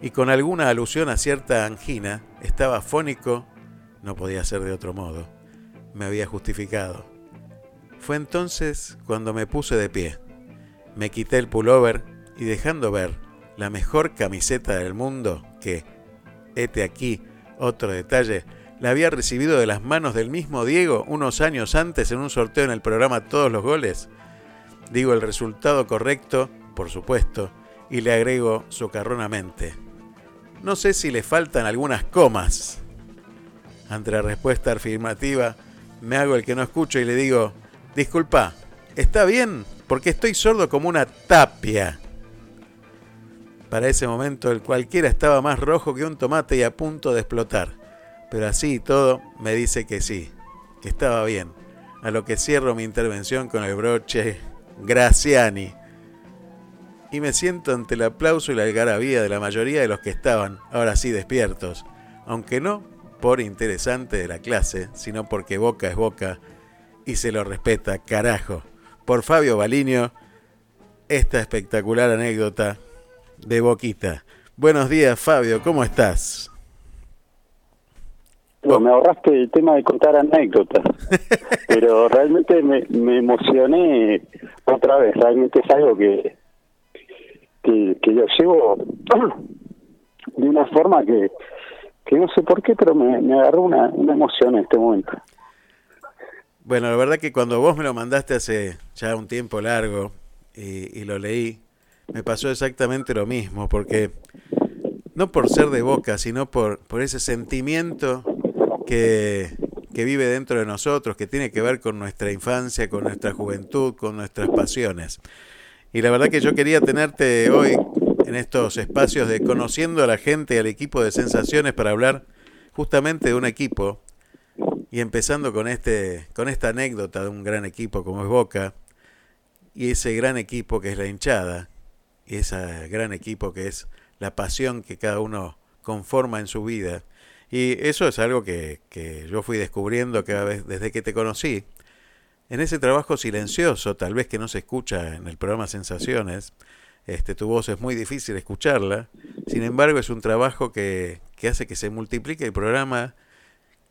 y con alguna alusión a cierta angina estaba fónico, no podía ser de otro modo. Me había justificado. Fue entonces cuando me puse de pie. Me quité el pullover y dejando ver la mejor camiseta del mundo que, hete aquí otro detalle, la había recibido de las manos del mismo Diego unos años antes en un sorteo en el programa Todos los Goles. Digo el resultado correcto, por supuesto, y le agrego socarronamente. No sé si le faltan algunas comas. Ante la respuesta afirmativa, me hago el que no escucho y le digo, disculpa, ¿está bien? Porque estoy sordo como una tapia. Para ese momento el cualquiera estaba más rojo que un tomate y a punto de explotar. Pero así y todo me dice que sí, que estaba bien. A lo que cierro mi intervención con el broche Graciani. Y me siento ante el aplauso y la algarabía de la mayoría de los que estaban, ahora sí despiertos, aunque no por interesante de la clase, sino porque boca es boca y se lo respeta, carajo. Por Fabio Baliño, esta espectacular anécdota de Boquita. Buenos días, Fabio, ¿cómo estás? Bueno, me ahorraste el tema de contar anécdotas, pero realmente me, me emocioné otra vez. Realmente es algo que, que, que yo llevo de una forma que, que no sé por qué, pero me, me agarró una, una emoción en este momento. Bueno, la verdad que cuando vos me lo mandaste hace ya un tiempo largo y, y lo leí, me pasó exactamente lo mismo, porque no por ser de boca, sino por, por ese sentimiento que, que vive dentro de nosotros, que tiene que ver con nuestra infancia, con nuestra juventud, con nuestras pasiones. Y la verdad que yo quería tenerte hoy en estos espacios de conociendo a la gente y al equipo de sensaciones para hablar justamente de un equipo y empezando con este con esta anécdota de un gran equipo como es Boca y ese gran equipo que es la hinchada y ese gran equipo que es la pasión que cada uno conforma en su vida. Y eso es algo que, que yo fui descubriendo cada vez desde que te conocí. En ese trabajo silencioso, tal vez que no se escucha en el programa Sensaciones, este, tu voz es muy difícil escucharla, sin embargo es un trabajo que, que hace que se multiplique el programa,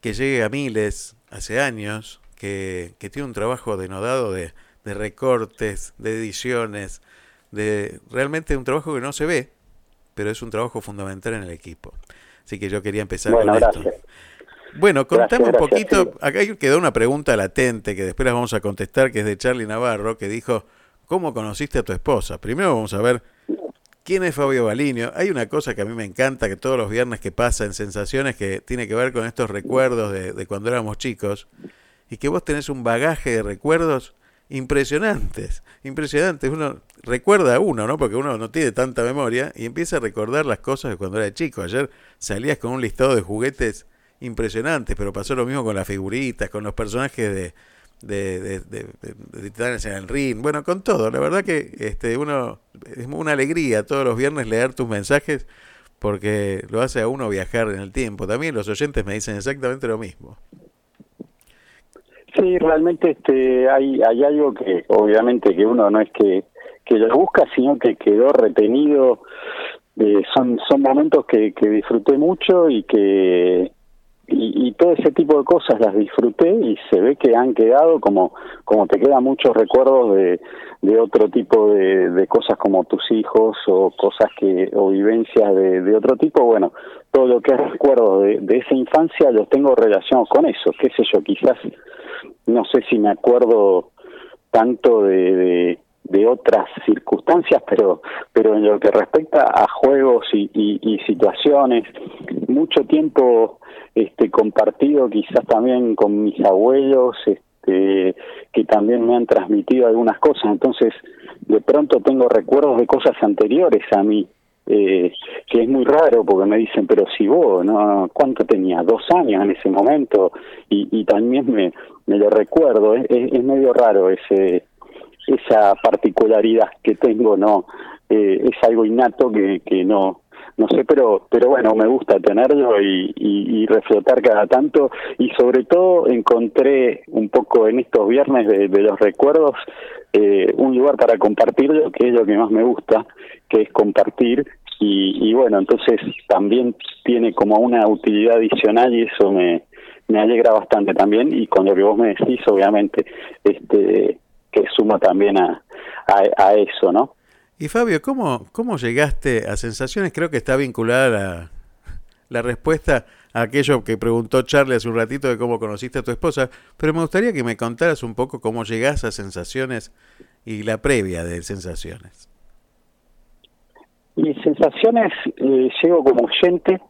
que llegue a miles hace años, que, que tiene un trabajo denodado de, de recortes, de ediciones, de realmente un trabajo que no se ve, pero es un trabajo fundamental en el equipo. Así que yo quería empezar Bueno, con gracias. esto. Bueno, contame un gracias, poquito, sí. acá quedó una pregunta latente que después la vamos a contestar, que es de Charlie Navarro, que dijo, ¿cómo conociste a tu esposa? Primero vamos a ver quién es Fabio Balinio. Hay una cosa que a mí me encanta, que todos los viernes que pasa en Sensaciones, que tiene que ver con estos recuerdos de, de cuando éramos chicos, y que vos tenés un bagaje de recuerdos impresionantes, impresionantes. Uno recuerda a uno, ¿no? Porque uno no tiene tanta memoria y empieza a recordar las cosas de cuando era chico. Ayer salías con un listado de juguetes impresionantes, pero pasó lo mismo con las figuritas, con los personajes de de, de, de, de- Titanes en el ring, bueno, con todo. La verdad que este uno es una alegría todos los viernes leer tus mensajes porque lo hace a uno viajar en el tiempo. También los oyentes me dicen exactamente lo mismo. Sí, realmente este hay hay algo que obviamente que uno no es que que lo busca, sino que quedó retenido. Eh, son son momentos que, que disfruté mucho y que y, y todo ese tipo de cosas las disfruté y se ve que han quedado como como te quedan muchos recuerdos de, de otro tipo de, cosas como tus hijos o cosas que o vivencias de, de otro tipo. Bueno todo lo que recuerdo de, de esa infancia los tengo relacionados con eso. Qué sé yo quizás no sé si me acuerdo tanto de, de, otras circunstancias, pero pero en lo que respecta a juegos y, y, situaciones, mucho tiempo este compartido quizás también con mis abuelos, este que también me han transmitido algunas cosas, entonces de pronto tengo recuerdos de cosas anteriores a mí, eh, que es muy raro porque me dicen, pero si vos, ¿no? ¿cuánto tenía? Dos años en ese momento y, también me, me lo recuerdo, es, es medio raro ese esa particularidad que tengo, no eh, es algo innato que, que no no sé, pero pero bueno, me gusta tenerlo y, y, y reflotar cada tanto. Y sobre todo encontré un poco en estos viernes de, los recuerdos eh, un lugar para compartirlo, que es lo que más me gusta, que es compartir. Y, y bueno, entonces también tiene como una utilidad adicional y eso me, me alegra bastante también. Y con lo que vos me decís, obviamente, este que suma también a, a, a eso, ¿no? Y Fabio, ¿cómo, ¿cómo llegaste a sensaciones? Creo que está vinculada la, la respuesta a aquello que preguntó Charlie hace un ratito de cómo conociste a tu esposa, pero me gustaría que me contaras un poco cómo llegás a sensaciones y la previa de sensaciones. Y sensaciones, eh, llego como oyente.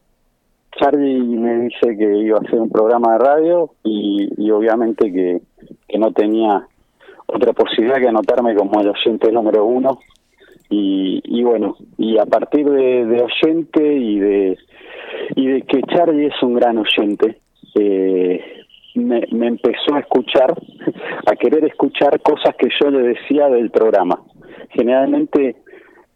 Charlie me dice que iba a hacer un programa de radio y, y obviamente que, que no tenía otra posibilidad que anotarme como el oyente número uno. Y, y bueno, y a partir de, oyente y de y de que Charlie es un gran oyente, eh, me, me empezó a escuchar, a querer escuchar cosas que yo le decía del programa. Generalmente,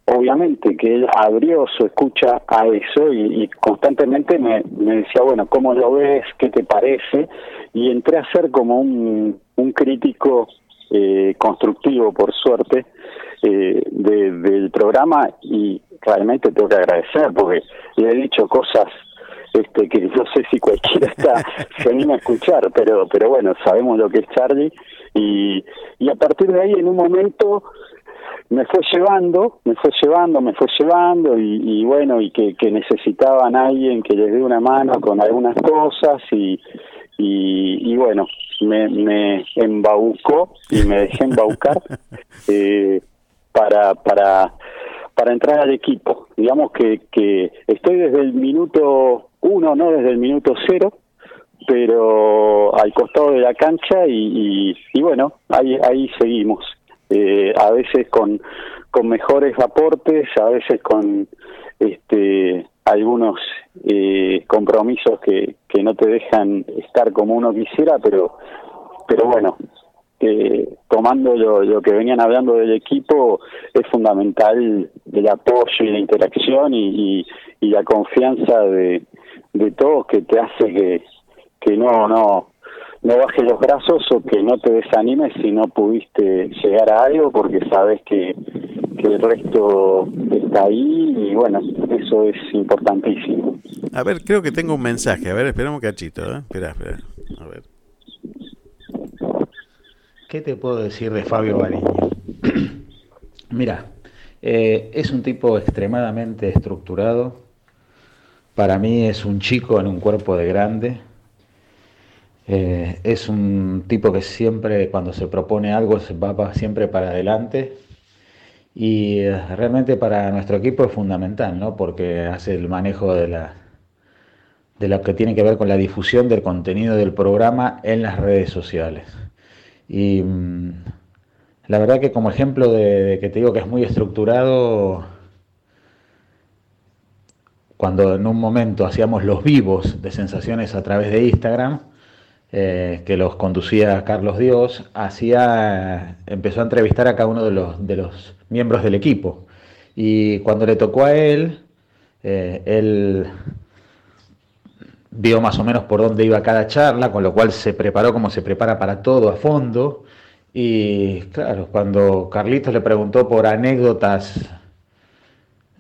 obviamente que él abrió su escucha a eso y, y constantemente me, me decía, bueno, ¿cómo lo ves? ¿Qué te parece? Y entré a ser como un, un crítico eh, constructivo, por suerte, eh, de, del programa y realmente tengo que agradecer porque le he dicho cosas este que no sé si cualquiera está se anima a escuchar pero pero bueno sabemos lo que es Charlie y y a partir de ahí en un momento me fue llevando me fue llevando me fue llevando y, y bueno y que, que necesitaban a alguien que les dé una mano con algunas cosas y y, y bueno me, me embaucó y me dejé embaucar eh, para para para entrar al equipo. Digamos que, que estoy desde el minuto uno, no desde el minuto cero, pero al costado de la cancha y, y, y bueno, ahí, ahí seguimos. Eh, a veces con, con mejores aportes, a veces con este algunos eh, compromisos que, que no te dejan estar como uno quisiera, pero pero bueno, eh, tomando lo, lo, que venían hablando del equipo, es fundamental el apoyo y la interacción y, y, y la confianza de, de todos que te hace que, que no, no, no bajes los brazos o que no te desanimes si no pudiste llegar a algo porque sabes que, que el resto está ahí y bueno, eso es importantísimo. A ver, creo que tengo un mensaje. A ver, esperamos cachito. ¿eh? Espera, espera. A ver. ¿Qué te puedo decir de Fabio Bariño? Mira, eh, es un tipo extremadamente estructurado. Para mí es un chico en un cuerpo de grande. Eh, es un tipo que siempre, cuando se propone algo, se va siempre para adelante. Y eh, realmente para nuestro equipo es fundamental, ¿no? Porque hace el manejo de de lo que tiene que ver con la difusión del contenido del programa en las redes sociales. Y mm, la verdad que como ejemplo de, de que te digo que es muy estructurado, cuando en un momento hacíamos los vivos de sensaciones a través de Instagram, eh, que los conducía Carlos Dios, hacía, empezó a entrevistar a cada uno de los, de los miembros del equipo. Y cuando le tocó a él, eh, él vio más o menos por dónde iba cada charla, con lo cual se preparó como se prepara para todo a fondo. Y claro, cuando Carlitos le preguntó por anécdotas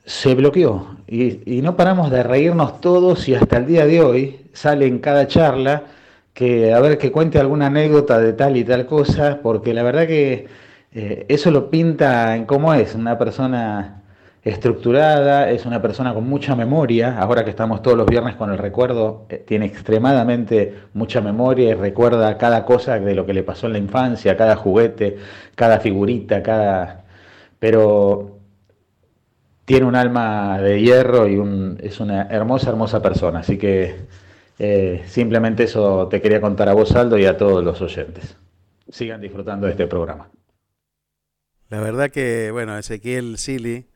se bloqueó y, y no paramos de reírnos todos y hasta el día de hoy sale en cada charla que a ver que cuente alguna anécdota de tal y tal cosa, porque la verdad que eh, eso lo pinta en cómo es, una persona estructurada, es una persona con mucha memoria, ahora que estamos todos los viernes con el recuerdo, eh, tiene extremadamente mucha memoria y recuerda cada cosa de lo que le pasó en la infancia, cada juguete, cada figurita, cada... Pero tiene un alma de hierro y un, es una hermosa, hermosa persona. Así que eh, simplemente eso te quería contar a vos, Aldo, y a todos los oyentes. Sigan disfrutando de este programa. La verdad que, bueno, Ezequiel Silly,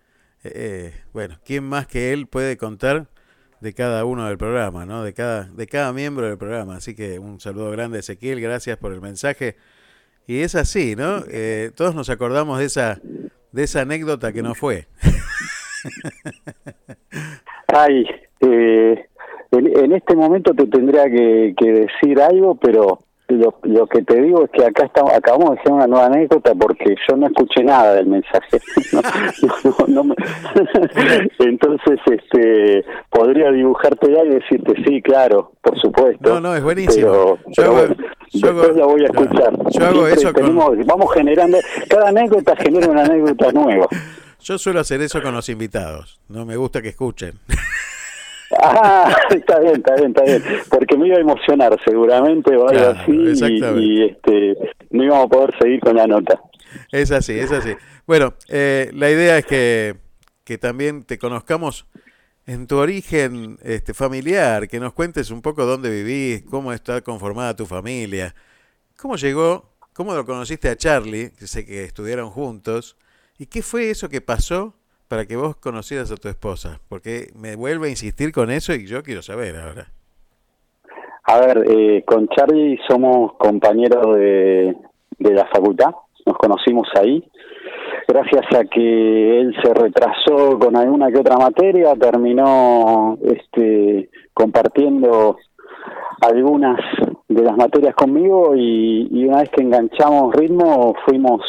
eh, eh, bueno, ¿quién más que él puede contar de cada uno del programa, ¿no? De cada, de cada miembro del programa. Así que un saludo grande, Ezequiel, gracias por el mensaje. Y es así, ¿no? Eh, todos nos acordamos de esa, de esa anécdota que no fue. Ay, eh, en, en este momento te tendría que, que decir algo, pero lo, lo que te digo es que acá estamos, acabamos de hacer una nueva anécdota porque yo no escuché nada del mensaje. No, no, no me- Entonces, este, podría dibujarte ya y decirte sí, claro, por supuesto. No, no, es buenísimo. Pero, Yo pero hago- bueno, yo hago- después la voy a escuchar. yo hago eso con- Vamos generando, cada anécdota genera una anécdota nueva. Yo suelo hacer eso con los invitados. No me gusta que escuchen. Ah, está bien, está bien, está bien. Porque me iba a emocionar seguramente o algo Claro, así y, este, no íbamos a poder seguir con la nota. Es así, es así. Bueno, eh, la idea es que, que también te conozcamos en tu origen este, familiar, que nos cuentes un poco dónde vivís, cómo está conformada tu familia, cómo llegó, cómo lo conociste a Charlie, que sé que estudiaron juntos, y qué fue eso que pasó para que vos conocieras a tu esposa, porque me vuelve a insistir con eso y yo quiero saber ahora. A ver, eh, con Charlie somos compañeros de, la facultad, nos conocimos ahí. Gracias a que él se retrasó con alguna que otra materia, terminó este, compartiendo algunas de las materias conmigo y una vez que enganchamos ritmo fuimos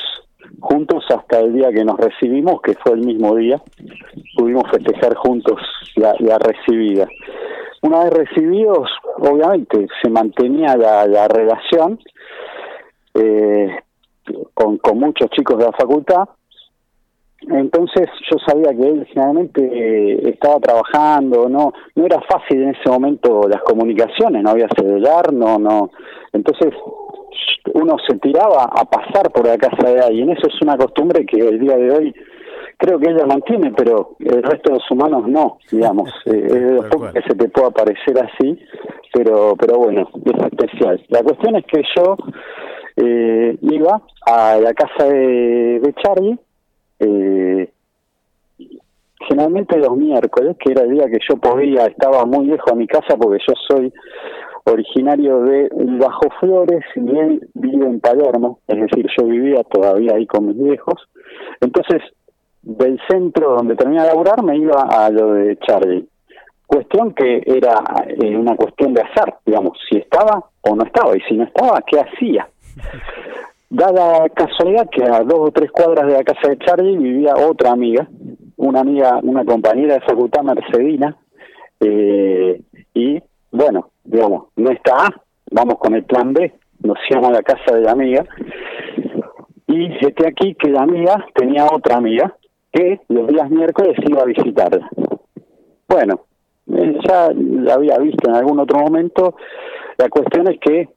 juntos hasta el día que nos recibimos, que fue el mismo día. Pudimos festejar juntos la, la recibida. Una vez recibidos, obviamente, se mantenía la, la relación eh, con, con muchos chicos de la facultad. Entonces yo sabía que él generalmente eh, estaba trabajando, no no era fácil en ese momento las comunicaciones, no había celular, no no. Entonces uno se tiraba a pasar por la casa de alguien. Eso es una costumbre que el día de hoy creo que ella mantiene, pero el resto de los humanos no, digamos. Eh, es de los pocos que se te pueda parecer así, pero pero bueno, es especial. La cuestión es que yo eh, iba a la casa de, de Charlie, eh, generalmente los miércoles, que era el día que yo podía, estaba muy lejos de mi casa porque yo soy originario de Bajo Flores y él vive en Palermo, es decir, yo vivía todavía ahí con mis viejos. Entonces, del centro donde terminé de laburar me iba a lo de Charlie. Cuestión que era eh, una cuestión de azar, digamos, si estaba o no estaba, y si no estaba, ¿qué hacía? Da la casualidad que a dos o tres cuadras de la casa de Charlie vivía otra amiga, una amiga, una compañera de facultad, Mercedina, eh, y bueno, digamos, no está vamos con el plan B, nos íbamos a la casa de la amiga, y este aquí que la amiga tenía otra amiga que los días miércoles iba a visitarla. Bueno, eh, ya la había visto en algún otro momento, la cuestión es que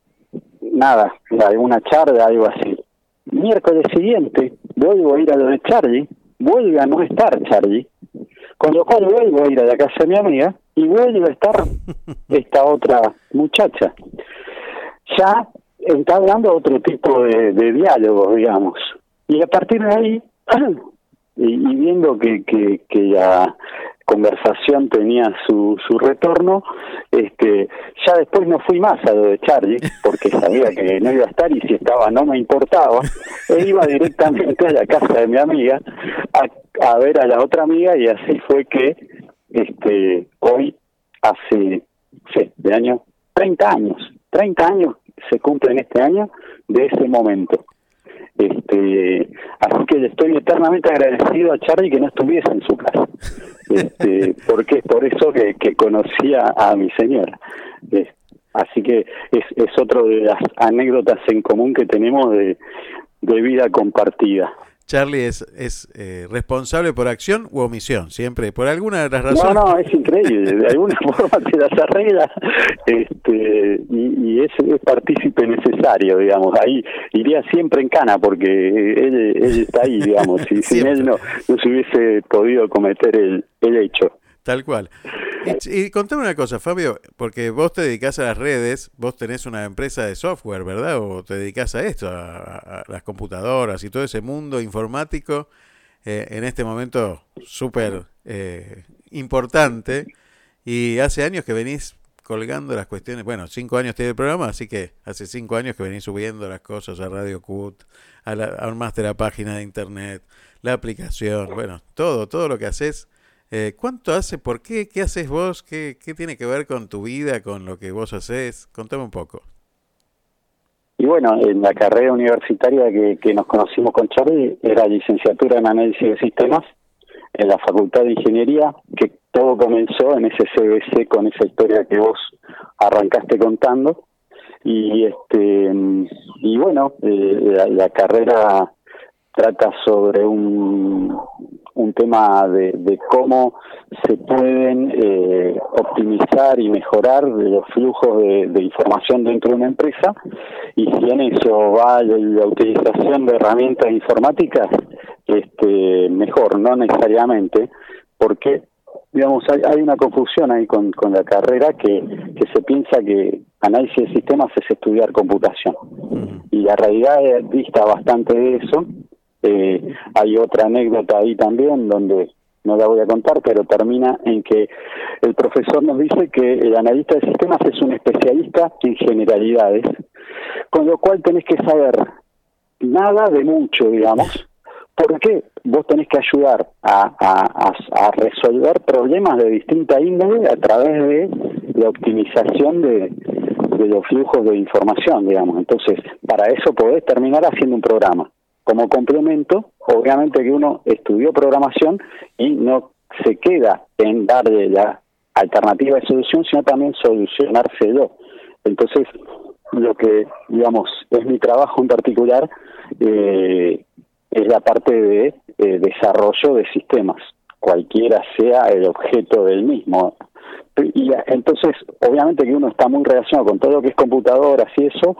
nada, alguna charla, algo así. Miércoles siguiente vuelvo a ir a lo de Charlie, vuelve a no estar Charlie, con lo cual vuelvo a ir a la casa de mi amiga y vuelve a estar esta otra muchacha. Ya está hablando otro tipo de, de diálogos, digamos. Y a partir de ahí, y, y viendo que, que, que la conversación tenía su, su retorno, este, ya después no fui más a lo de Charlie, porque sabía que no iba a estar y si estaba no me importaba, e iba directamente a la casa de mi amiga a, a ver a la otra amiga y así fue que este hoy, hace, de año, 30 años, 30 años se cumplen este año de ese momento. Este, así que le estoy eternamente agradecido a Charlie que no estuviese en su casa. este, porque es por eso que, que conocía a mi señora. Así que es, es otro de las anécdotas en común que tenemos de, de vida compartida. Charlie es, es eh, responsable por acción u omisión, siempre, por alguna de las No, razones. no, es increíble. De alguna forma te las arregla este, y, y es, es partícipe necesario, digamos. Ahí iría siempre en cana porque él, él está ahí, digamos. Si sin él no, no se hubiese podido cometer el, el hecho. Tal cual. Y, y contame una cosa, Fabio, porque vos te dedicás a las redes, vos tenés una empresa de software, ¿verdad? O te dedicás a esto, a, a- a las computadoras y todo ese mundo informático, eh, en este momento súper eh, importante. Y hace años que venís colgando las cuestiones, bueno, cinco años tiene el programa, así que hace cinco años que venís subiendo las cosas a Radio Cut, a la, armaste la página de internet, la aplicación, bueno, todo, todo lo que haces. Eh, ¿Cuánto hace? ¿Por qué? ¿Qué haces vos? ¿Qué, ¿Qué tiene que ver con tu vida, con lo que vos haces? Contame un poco. Y bueno, en la carrera universitaria que, nos conocimos con Charlie era licenciatura en análisis de sistemas en la Facultad de Ingeniería, que todo comenzó en ese CBC con esa historia que vos arrancaste contando. Y este y bueno, eh, la carrera trata sobre un, un tema de, de cómo se pueden eh, optimizar y mejorar los flujos de, de información dentro de una empresa y si en eso va la, la utilización de herramientas informáticas, este, mejor, no necesariamente, porque digamos hay, hay una confusión ahí con, con la carrera que, que se piensa que análisis de sistemas es estudiar computación y la realidad dista bastante de eso. Eh, hay otra anécdota ahí también donde no la voy a contar, pero termina en que el profesor nos dice que el analista de sistemas es un especialista en generalidades, con lo cual tenés que saber nada de mucho, digamos, porque vos tenés que ayudar a, resolver problemas de distinta índole a través de la optimización de los flujos de información, digamos. Entonces, para eso podés terminar haciendo un programa. Como complemento, obviamente que uno estudió programación y no se queda en darle la alternativa de solución, sino también solucionárselo. Entonces, lo que, digamos, es mi trabajo en particular, eh, es la parte de eh, desarrollo de sistemas, cualquiera sea el objeto del mismo. Y entonces, obviamente que uno está muy relacionado con todo lo que es computadoras y eso,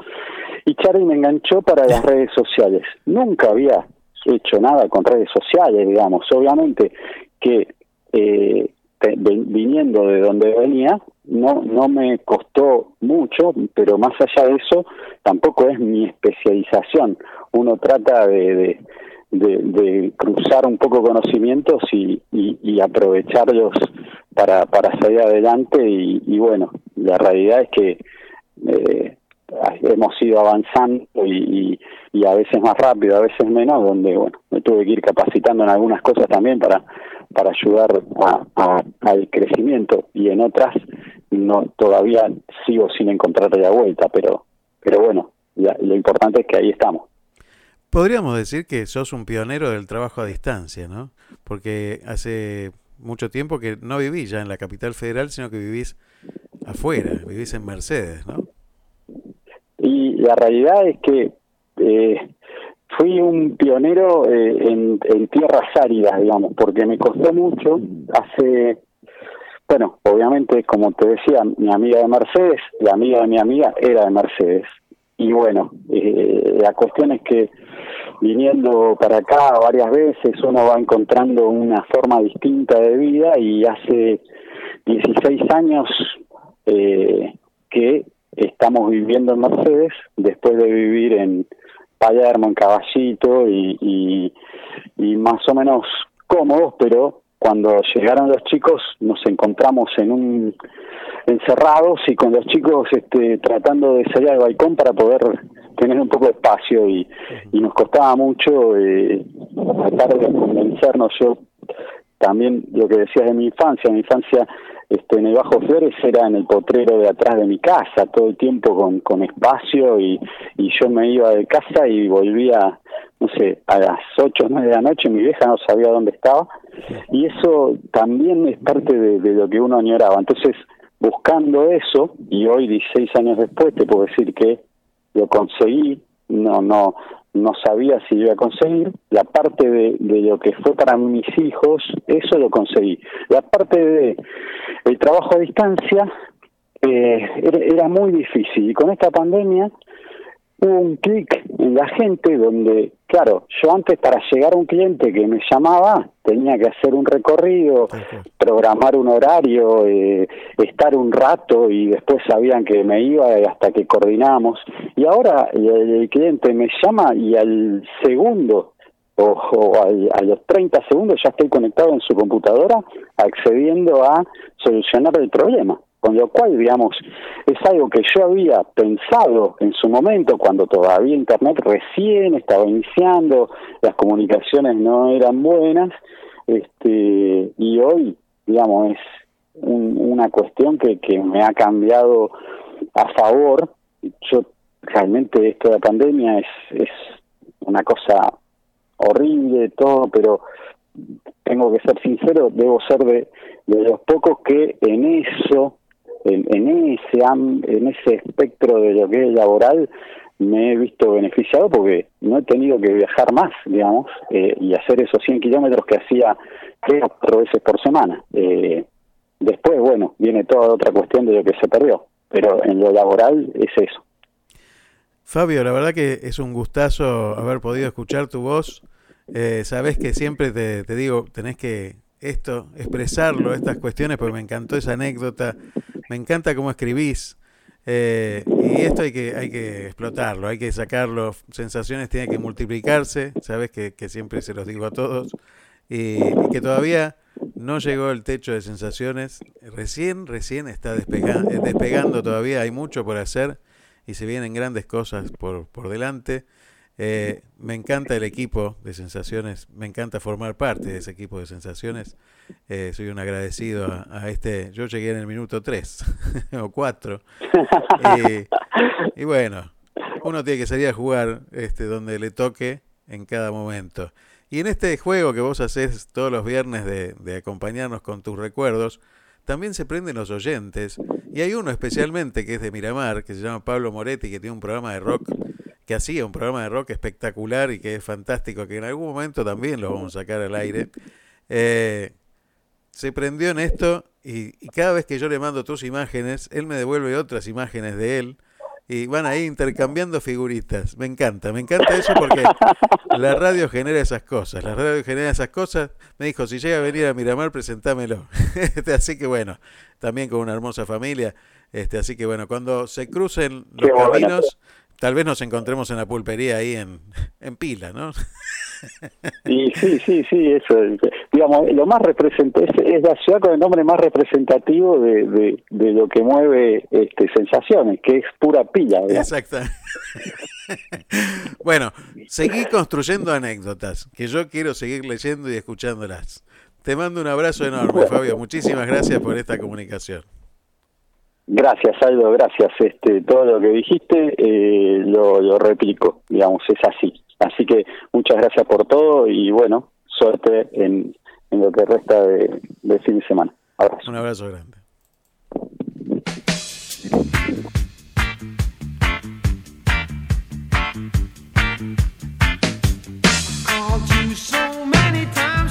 y Charlie me enganchó para las redes sociales. Nunca había hecho nada con redes sociales, digamos. Obviamente que eh, viniendo de donde venía, no, no me costó mucho, pero más allá de eso, tampoco es mi especialización. Uno trata de, de, de- cruzar un poco conocimientos y, y, y aprovecharlos para, para salir adelante y, bueno, la realidad es que eh, hemos ido avanzando y, y, a veces más rápido, a veces menos, donde bueno, me tuve que ir capacitando en algunas cosas también para para ayudar a, a- al crecimiento y en otras no todavía sigo sin encontrarle la vuelta, pero pero bueno, la- lo importante es que ahí estamos. Podríamos decir que sos un pionero del trabajo a distancia, ¿no? Porque hace mucho tiempo que no vivís ya en la capital federal, sino que vivís afuera, vivís en Mercedes, ¿no? Y la realidad es que eh, fui un pionero eh, en, en tierras áridas, digamos, porque me costó mucho. Hace, bueno, obviamente, como te decía, mi amiga de Mercedes, la amiga de mi amiga era de Mercedes. Y bueno, eh, la cuestión es que viniendo para acá varias veces uno va encontrando una forma distinta de vida y hace 16 años eh, que estamos viviendo en Mercedes después de vivir en Palermo, en Caballito y, y, y más o menos cómodos, pero cuando llegaron los chicos nos encontramos en un encerrados y con los chicos este, tratando de salir al balcón para poder tener un poco de espacio y, y nos costaba mucho eh, tratar de convencernos. Yo también lo que decías de mi infancia, mi infancia este, en el Bajo Flores era en el potrero de atrás de mi casa, todo el tiempo con, con espacio y, y yo me iba de casa y volvía, no sé, a las 8 o 9 de la noche, mi vieja no sabía dónde estaba y eso también es parte de, lo que uno añoraba. Entonces, buscando eso, y hoy 16 años después te puedo decir que lo conseguí, no, no, no sabía si iba a conseguir, la parte de, lo que fue para mis hijos, eso lo conseguí. La parte de el trabajo a distancia eh, era, era muy difícil y con esta pandemia hubo un clic en la gente donde, claro, yo antes para llegar a un cliente que me llamaba tenía que hacer un recorrido, programar un horario, eh, estar un rato y después sabían que me iba hasta que coordinamos. Y ahora el, el cliente me llama y al segundo o, o al- a, los 30 segundos ya estoy conectado en su computadora accediendo a solucionar el problema. Con lo cual, digamos, es algo que yo había pensado en su momento cuando todavía Internet recién estaba iniciando, las comunicaciones no eran buenas, este, y hoy, digamos, es un- una cuestión que, que me ha cambiado a favor. Yo realmente esto de la pandemia es, es una cosa horrible, todo, pero tengo que ser sincero, debo ser de, de los pocos que en eso, en, en ese en ese espectro de lo que es laboral, me he visto beneficiado porque no he tenido que viajar más, digamos, eh, y hacer esos 100 kilómetros que hacía tres o cuatro veces por semana. Eh, después, bueno, viene toda otra cuestión de lo que se perdió, pero en lo laboral es eso. Fabio, la verdad que es un gustazo haber podido escuchar tu voz. Eh, sabes que siempre te, te digo, tenés que esto, expresarlo, estas cuestiones, porque me encantó esa anécdota, me encanta cómo escribís. eh, y esto hay que, hay que explotarlo, hay que sacarlo, sensaciones tienen que multiplicarse, sabes que, siempre se los digo a todos, y, que todavía no llegó el techo de sensaciones, recién, recién está eh, despegando todavía, hay mucho por hacer y se vienen grandes cosas por, por delante. Eh, me encanta el equipo de sensaciones, me encanta formar parte de ese equipo de sensaciones. Eh, soy un agradecido a, este. Yo llegué en el minuto 3 o 4. Y, y bueno, uno tiene que salir a jugar este, donde le toque en cada momento. Y en este juego que vos haces todos los viernes de, de acompañarnos con tus recuerdos, también se prenden los oyentes. Y hay uno especialmente que es de Miramar, que se llama Pablo Moretti, que tiene un programa de rock, que hacía un programa de rock espectacular y que es fantástico, que en algún momento también lo vamos a sacar al aire. Eh, se prendió en esto y, y cada vez que yo le mando tus imágenes, él me devuelve otras imágenes de él y van ahí intercambiando figuritas. Me encanta, me encanta eso porque la radio genera esas cosas. La radio genera esas cosas. Me dijo, si llega a venir a Miramar, presentámelo. Este, así que bueno, también con una hermosa familia. Este, así que bueno, cuando se crucen los Qué caminos, tal vez nos encontremos en la pulpería ahí en, en pila, ¿no? Y sí, sí, sí, eso. Digamos, lo más representativo es, es la ciudad con el nombre más representativo de, de, de lo que mueve este, sensaciones, que es pura pila. digamos. Exacto. bueno, seguí construyendo anécdotas, que yo quiero seguir leyendo y escuchándolas. Te mando un abrazo enorme, Fabio. Muchísimas gracias por esta comunicación. Gracias, Aldo, gracias. Este, todo lo que dijiste eh, lo, lo replico, digamos, es así. Así que muchas gracias por todo y bueno, suerte en, en lo que resta de, de fin de semana. Abrazo. Un abrazo grande. called you so many times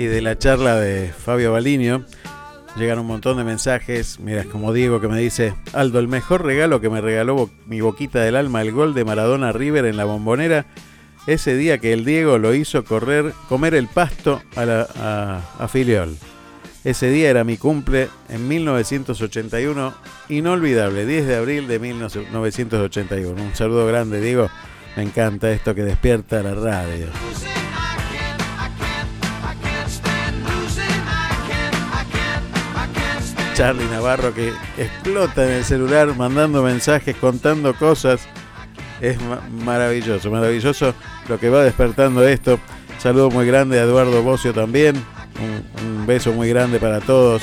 y de la charla de Fabio Baliño. Llegan un montón de mensajes. Mira, como Diego que me dice: Aldo, el mejor regalo que me regaló mi boquita del alma, el gol de Maradona River en la bombonera. Ese día que el Diego lo hizo correr, comer el pasto a, la- a Filiol. Ese día era mi cumple en 1981, inolvidable, 10 de abril de 1981. Un saludo grande, Diego. Me encanta esto que despierta la radio. Charlie Navarro que explota en el celular mandando mensajes, contando cosas. Es ma- maravilloso, maravilloso lo que va despertando esto. Saludo muy grande a Eduardo Bocio también. Un, un beso muy grande para todos.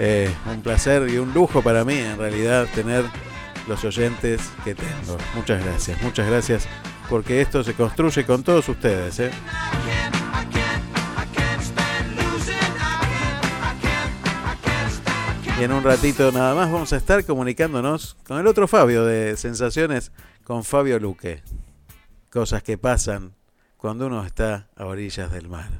Eh, un placer y un lujo para mí en realidad tener los oyentes que tengo. Muchas gracias, muchas gracias porque esto se construye con todos ustedes. ¿eh? En un ratito nada más vamos a estar comunicándonos con el otro Fabio de Sensaciones, con Fabio Luque. Cosas que pasan cuando uno está a orillas del mar.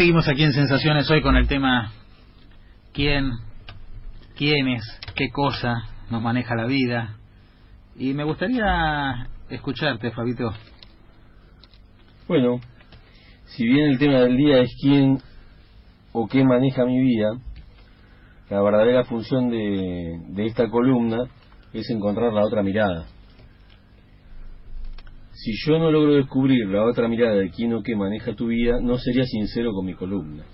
Seguimos aquí en Sensaciones hoy con el tema ¿Quién, quiénes, qué cosa nos maneja la vida? Y me gustaría escucharte, Fabito. Bueno, si bien el tema del día es quién o qué maneja mi vida, la verdadera función de, de esta columna es encontrar la otra mirada. Si yo no logro descubrir la otra mirada de quién o qué maneja tu vida, no sería sincero con mi columna.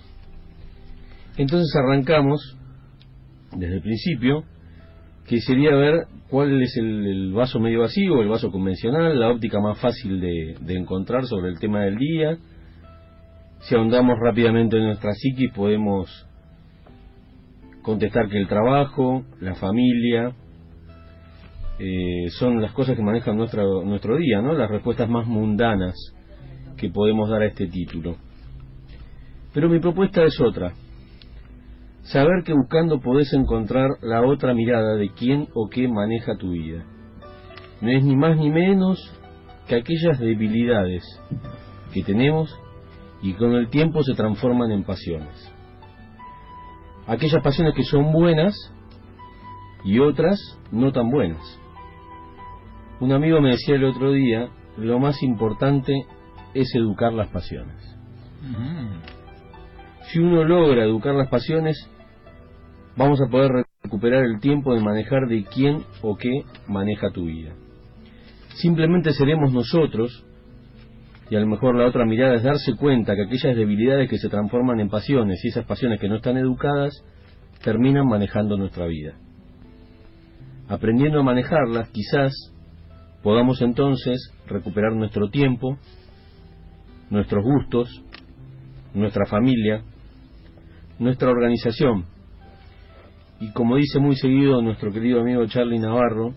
Entonces arrancamos desde el principio, que sería ver cuál es el, vaso medio vacío el vaso convencional, la óptica más fácil de, de encontrar sobre el tema del día. Si ahondamos rápidamente en nuestra psiquis, podemos contestar que el trabajo, la familia, eh, son las cosas que manejan nuestro, nuestro día, ¿no? Las respuestas más mundanas que podemos dar a este título. Pero mi propuesta es otra. Saber que buscando podés encontrar la otra mirada de quién o qué maneja tu vida. No es ni más ni menos que aquellas debilidades que tenemos y con el tiempo se transforman en pasiones. Aquellas pasiones que son buenas y otras no tan buenas. Un amigo me decía el otro día, lo más importante es educar las pasiones. Si uno logra educar las pasiones, vamos a poder recuperar el tiempo de manejar de quién o qué maneja tu vida. Simplemente seremos nosotros, y a lo mejor la otra mirada es darse cuenta que aquellas debilidades que se transforman en pasiones y esas pasiones que no están educadas, terminan manejando nuestra vida. Aprendiendo a manejarlas, quizás podamos entonces recuperar nuestro tiempo, nuestros gustos, nuestra familia, nuestra organización. Y como dice muy seguido nuestro querido amigo Charlie Navarro,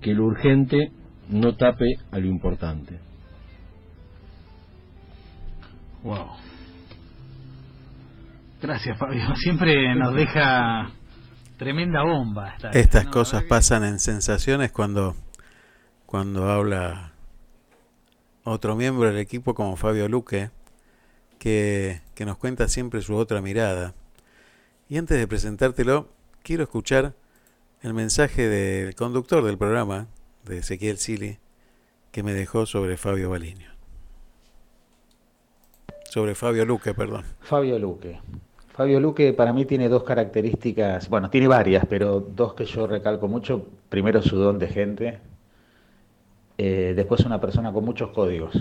que lo urgente no tape a lo importante. Wow. Gracias, Fabio. Siempre nos deja tremenda bomba. esta- Estas ¿no? cosas pasan en sensaciones cuando, cuando habla otro miembro del equipo como Fabio Luque, que, que nos cuenta siempre su otra mirada. Y antes de presentártelo, quiero escuchar el mensaje del conductor del programa, de Ezequiel Sili, que me dejó sobre Fabio Baliño. Sobre Fabio Luque, perdón. Fabio Luque. Fabio Luque para mí tiene dos características, bueno, tiene varias, pero dos que yo recalco mucho. Primero su don de gente, eh, después una persona con muchos códigos.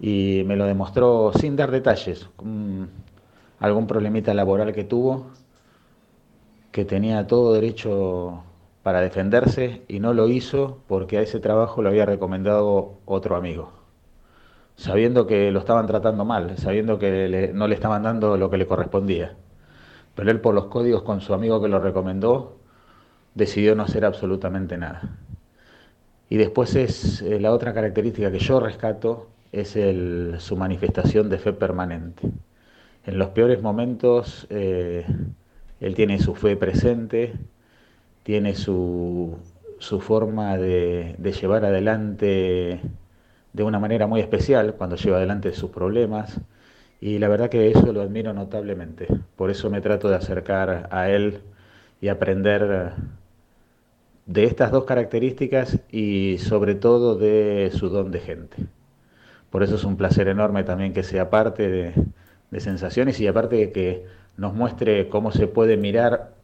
Y me lo demostró sin dar detalles. algún problemita laboral que tuvo, que tenía todo derecho para defenderse y no lo hizo porque a ese trabajo lo había recomendado otro amigo sabiendo que lo estaban tratando mal, sabiendo que no le estaban dando lo que le correspondía. Pero él por los códigos con su amigo que lo recomendó, decidió no hacer absolutamente nada. Y después es eh, la otra característica que yo rescato, es su manifestación de fe permanente. En los peores momentos, eh, él tiene su fe presente, tiene su, su forma de, de llevar adelante de una manera muy especial cuando lleva adelante sus problemas y la verdad que eso lo admiro notablemente. Por eso me trato de acercar a él y aprender de estas dos características y sobre todo de su don de gente. Por eso es un placer enorme también que sea parte de, de sensaciones y aparte que nos muestre cómo se puede mirar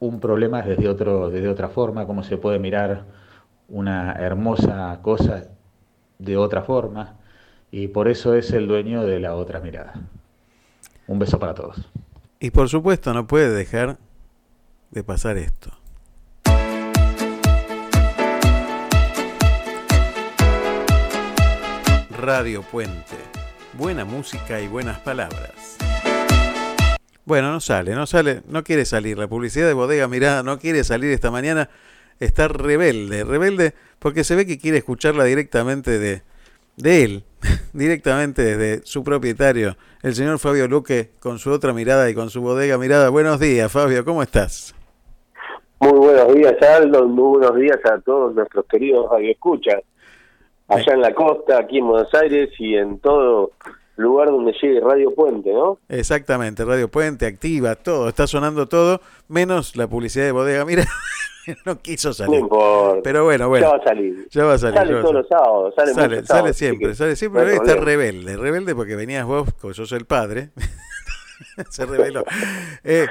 un problema desde, otro, desde otra forma, cómo se puede mirar una hermosa cosa de otra forma y por eso es el dueño de la otra mirada. Un beso para todos. Y por supuesto no puede dejar de pasar esto. Radio Puente. Buena música y buenas palabras. Bueno, no sale, no sale, no quiere salir. La publicidad de Bodega Mirada no quiere salir esta mañana. Está rebelde, rebelde porque se ve que quiere escucharla directamente de, de él, directamente desde su propietario, el señor Fabio Luque, con su otra mirada y con su bodega mirada. Buenos días, Fabio, ¿cómo estás? Muy buenos días, Aldo. Muy buenos días a todos nuestros queridos radioescuchas. Allá en la costa, aquí en Buenos Aires y en todo lugar donde llegue Radio Puente, ¿no? Exactamente, Radio Puente activa, todo, está sonando todo, menos la publicidad de bodega. Mira, no quiso No salir. importa. Pero bueno, bueno. Ya va a salir. Ya va a salir. Sale todos los sábados, sale sale, sale sábados, siempre, que sale siempre. no está problema. rebelde, rebelde porque venías vos, como sos el padre. Se reveló. Eh,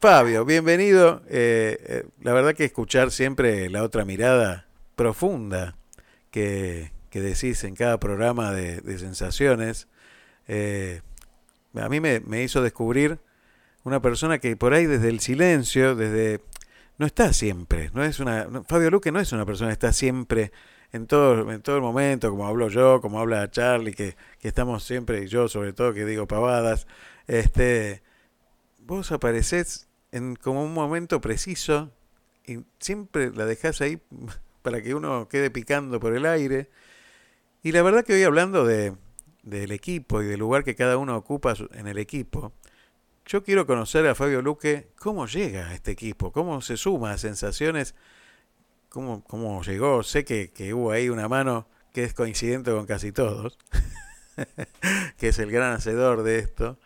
Fabio, bienvenido. Eh, eh, la verdad que escuchar siempre la otra mirada profunda que, que decís en cada programa de, de sensaciones, eh, a mí me, me hizo descubrir una persona que por ahí desde el silencio, desde no está siempre, no es una Fabio Luque no es una persona que está siempre en todo en todo el momento, como hablo yo, como habla Charlie, que, que estamos siempre, y yo sobre todo que digo pavadas, este vos aparecés en como un momento preciso y siempre la dejás ahí para que uno quede picando por el aire. Y la verdad que hoy hablando de del equipo y del lugar que cada uno ocupa en el equipo, yo quiero conocer a Fabio Luque, cómo llega a este equipo, cómo se suma a sensaciones, cómo, cómo llegó. Sé que, que hubo ahí una mano que es coincidente con casi todos, que es el gran hacedor de esto,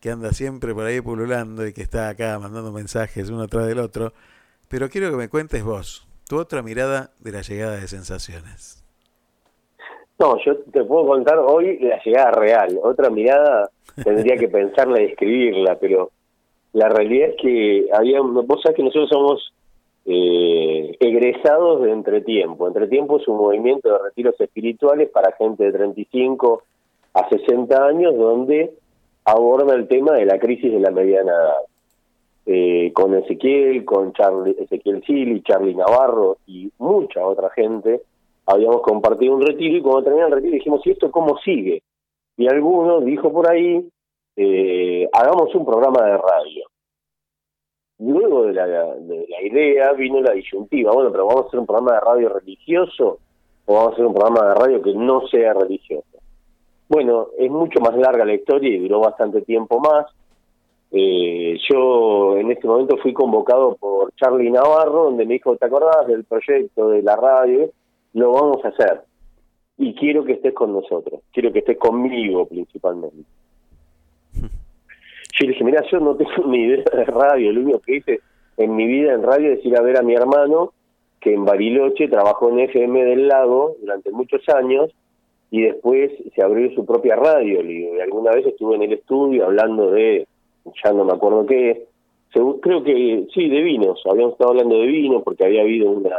que anda siempre por ahí pululando y que está acá mandando mensajes uno tras del otro. Pero quiero que me cuentes vos, tu otra mirada de la llegada de sensaciones. No, yo te puedo contar hoy la llegada real. Otra mirada tendría que pensarla y escribirla, pero la realidad es que había, vos sabés que nosotros somos eh, egresados de Entretiempo. Entretiempo es un movimiento de retiros espirituales para gente de 35 a 60 años donde aborda el tema de la crisis de la mediana edad. Eh, con Ezequiel, con Charlie, Ezequiel Sili, Charlie Navarro y mucha otra gente, habíamos compartido un retiro y cuando terminó el retiro dijimos, ¿y esto cómo sigue? Y alguno dijo por ahí, eh, hagamos un programa de radio. Luego de la, de la idea vino la disyuntiva, bueno, pero vamos a hacer un programa de radio religioso o vamos a hacer un programa de radio que no sea religioso. Bueno, es mucho más larga la historia y duró bastante tiempo más. Eh, yo en este momento fui convocado por Charlie Navarro, donde me dijo, ¿te acordás del proyecto de la radio? Lo vamos a hacer. Y quiero que estés con nosotros, quiero que estés conmigo principalmente. Yo le dije, mira, yo no tengo ni idea de radio, lo único que hice en mi vida en radio es ir a ver a mi hermano, que en Bariloche trabajó en FM del Lago durante muchos años, y después se abrió su propia radio. Y alguna vez estuve en el estudio hablando de, ya no me acuerdo qué, segu- creo que sí, de vinos, habíamos estado hablando de vino porque había habido una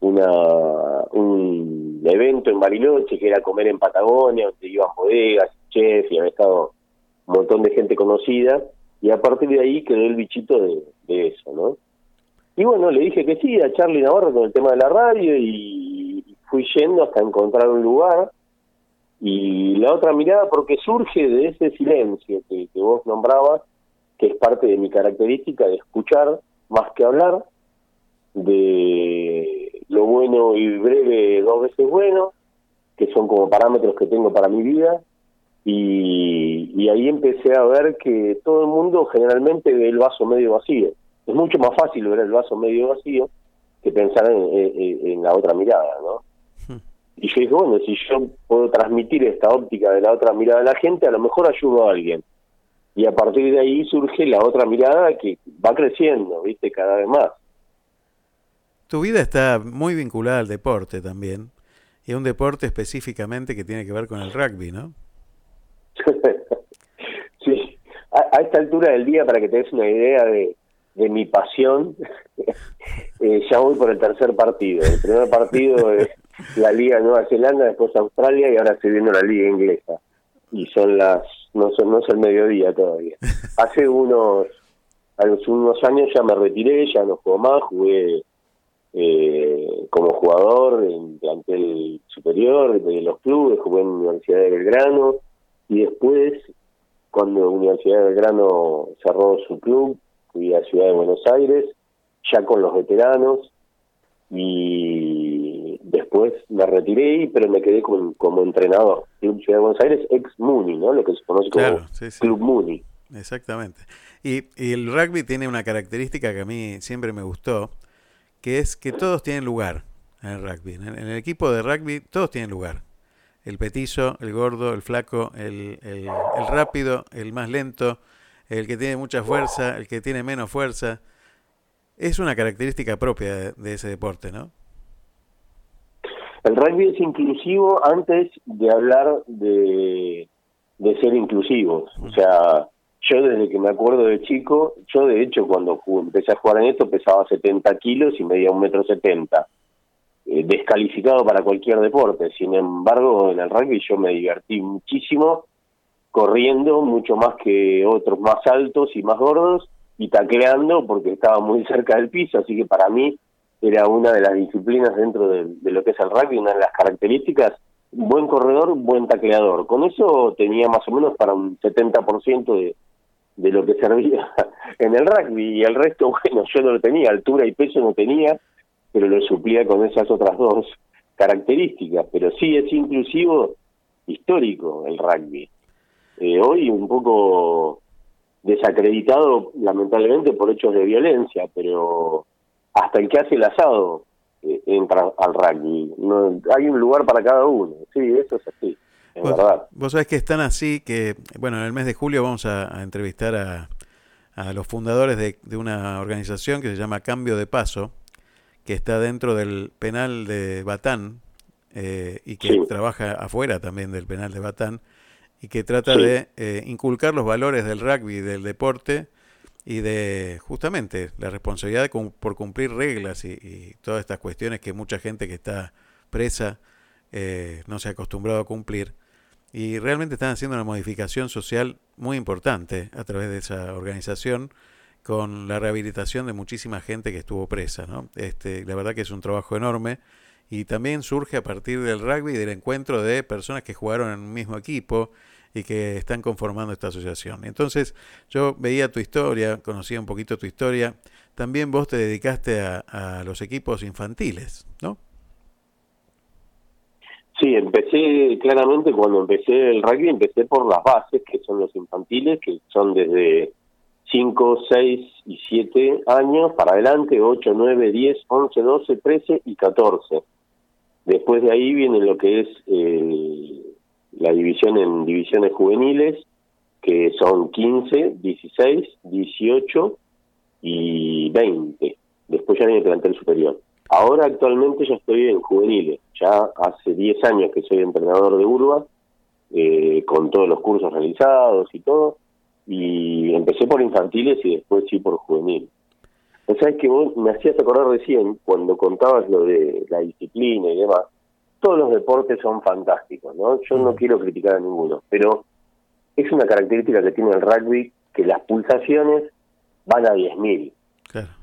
una un evento en Bariloche que era comer en Patagonia, donde iban bodegas, chefs y había estado un montón de gente conocida, y a partir de ahí quedó el bichito de, de eso, ¿no? Y bueno, le dije que sí a Charlie Navarro con el tema de la radio y fui yendo hasta encontrar un lugar. Y la otra mirada, porque surge de ese silencio que, vos nombrabas, que es parte de mi característica de escuchar más que hablar, de lo bueno y breve dos veces bueno, que son como parámetros que tengo para mi vida, y, y ahí empecé a ver que todo el mundo generalmente ve el vaso medio vacío. Es mucho más fácil ver el vaso medio vacío que pensar en, en- en la otra mirada, ¿no? Y yo dije, bueno, si yo puedo transmitir esta óptica de la otra mirada a la gente, a lo mejor ayudo a alguien. Y a partir de ahí surge la otra mirada que va creciendo, ¿viste? Cada vez más. Tu vida está muy vinculada al deporte también, y a un deporte específicamente que tiene que ver con el rugby, ¿no? sí, a, a esta altura del día, para que te des una idea de, de mi pasión, eh, ya voy por el tercer partido. El primer partido es la Liga Nueva Zelanda, después Australia y ahora estoy viendo la Liga Inglesa. Y son las, no, son, no es el mediodía todavía. Hace unos, hace unos años ya me retiré, ya no juego más, jugué eh, como jugador en plantel superior de los clubes, jugué en Universidad de Belgrano y después cuando Universidad de Belgrano cerró su club fui a Ciudad de Buenos Aires ya con los veteranos y después me retiré pero me quedé como entrenador Club Ciudad de Buenos Aires ex Muni ¿no? lo que se conoce como Claro, sí, sí. Club Muni Exactamente. Y, y el rugby tiene una característica que a mí siempre me gustó, que es que todos tienen lugar en el rugby. En el, en el equipo de rugby todos tienen lugar. El petizo, el gordo, el flaco, el, el- el rápido, el más lento, el que tiene mucha fuerza, el que tiene menos fuerza. Es una característica propia de, de ese deporte, ¿no? El rugby es inclusivo antes de hablar de, ser inclusivos. O sea, yo desde que me acuerdo de chico, yo de hecho cuando empecé a jugar en esto pesaba 70 kilos y medía un metro setenta. Eh, descalificado para cualquier deporte. Sin embargo, en el rugby yo me divertí muchísimo corriendo, mucho más que otros más altos y más gordos, y tacleando porque estaba muy cerca del piso, así que para mí era una de las disciplinas dentro de, lo que es el rugby, una de las características, buen corredor, buen tacleador. Con eso tenía más o menos para un 70% de, de lo que servía en el rugby, y el resto, bueno, yo no lo tenía, altura y peso no tenía, pero lo suplía con esas otras dos características. Pero sí es inclusivo histórico el rugby. Eh, hoy un poco desacreditado lamentablemente por hechos de violencia, pero hasta el que hace el asado eh, entra al rugby. No, hay un lugar para cada uno, sí, eso es así, es Vos, verdad. vos sabés que están así que, bueno, en el mes de julio vamos a, a entrevistar a, a los fundadores de, de una organización que se llama Cambio de Paso, que está dentro del penal de Batán eh, y que Sí. trabaja afuera también del penal de Batán y que trata Sí. de eh, inculcar los valores del rugby, del deporte y de justamente la responsabilidad de por cumplir reglas y, y todas estas cuestiones que mucha gente que está presa eh, no se ha acostumbrado a cumplir. Y realmente están haciendo una modificación social muy importante a través de esa organización con la rehabilitación de muchísima gente que estuvo presa. ¿no? Este, la verdad que es un trabajo enorme y también surge a partir del rugby y del encuentro de personas que jugaron en un mismo equipo y que están conformando esta asociación. Entonces yo veía tu historia, conocía un poquito tu historia. También vos te dedicaste a, los equipos infantiles, ¿no? Sí, empecé claramente cuando empecé el rugby, empecé por las bases, que son los infantiles, que son desde 5, 6 y 7 años para adelante, 8, 9, 10, 11, 12, 13 y 14. Después de ahí viene lo que es eh, la división en divisiones juveniles, que son 15, 16, 18 y 20. Después ya viene el plantel superior. Ahora actualmente yo estoy en juveniles. Ya hace 10 años que soy entrenador de Urba, eh, con todos los cursos realizados y todo. Y empecé por infantiles y después sí por juveniles. O sea, es que vos me hacías acordar recién, cuando contabas lo de la disciplina y demás, todos los deportes son fantásticos, ¿no? Yo no quiero criticar a ninguno, pero es una característica que tiene el rugby que las pulsaciones van a 10.000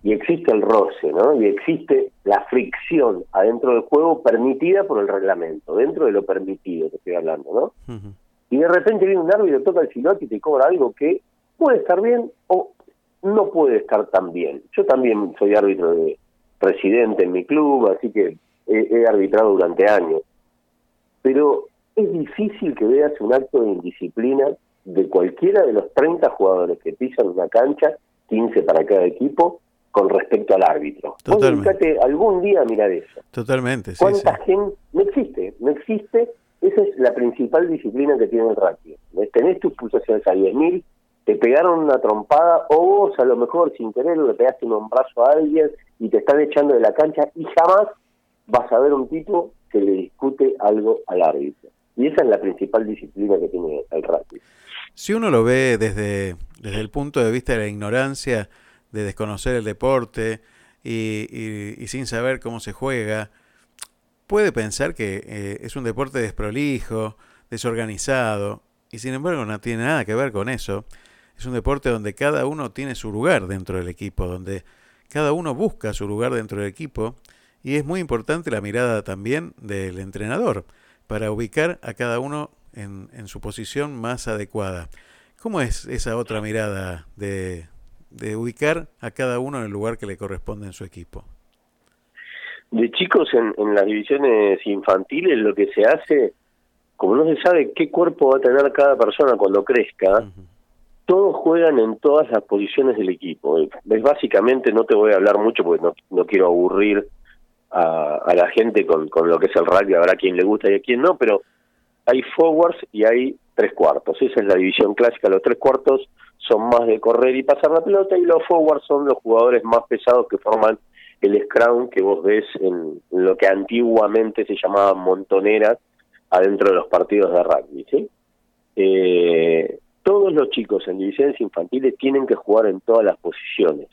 y existe el roce, ¿no? Y existe la fricción adentro del juego permitida por el reglamento, dentro de lo permitido que estoy hablando, ¿no? Y de repente viene un árbitro, toca el silote y te cobra algo que puede estar bien o no puede estar tan bien. Yo también soy árbitro de presidente en mi club, así que he, arbitrado durante años. Pero es difícil que veas un acto de indisciplina de cualquiera de los 30 jugadores que pisan una cancha, 15 para cada equipo, con respecto al árbitro. Vos Totalmente. dedicate algún día a mirar eso. Totalmente, sí, sí. ¿Cuánta gente? No existe, no existe. Esa es la principal disciplina que tiene el rugby. Tenés tus pulsaciones a 10.000, te pegaron una trompada, o vos a lo mejor sin querer le pegaste un brazo a alguien y te están echando de la cancha y jamás vas a ver un tipo que le discute algo al árbitro. Y esa es la principal disciplina que tiene el rugby. Si uno lo ve desde, desde el punto de vista de la ignorancia, de desconocer el deporte y, sin saber cómo se juega, puede pensar que eh, es un deporte desprolijo, desorganizado, y sin embargo no tiene nada que ver con eso. Es un deporte donde cada uno tiene su lugar dentro del equipo, donde cada uno busca su lugar dentro del equipo, y es muy importante la mirada también del entrenador para ubicar a cada uno en, en su posición más adecuada. ¿Cómo es esa otra mirada de, de ubicar a cada uno en el lugar que le corresponde en su equipo? De chicos en, en las divisiones infantiles lo que se hace, como no se sabe qué cuerpo va a tener cada persona cuando crezca, todos juegan en todas las posiciones del equipo. Es básicamente, no te voy a hablar mucho porque no, no quiero aburrir a, la gente con, con lo que es el rugby, habrá quien le gusta y a quien no, pero hay forwards y hay tres cuartos. Esa es la división clásica. Los tres cuartos son más de correr y pasar la pelota y los forwards son los jugadores más pesados que forman el scrum que vos ves en lo que antiguamente se llamaban montoneras adentro de los partidos de rugby. Eh, todos los chicos en divisiones infantiles tienen que jugar en todas las posiciones.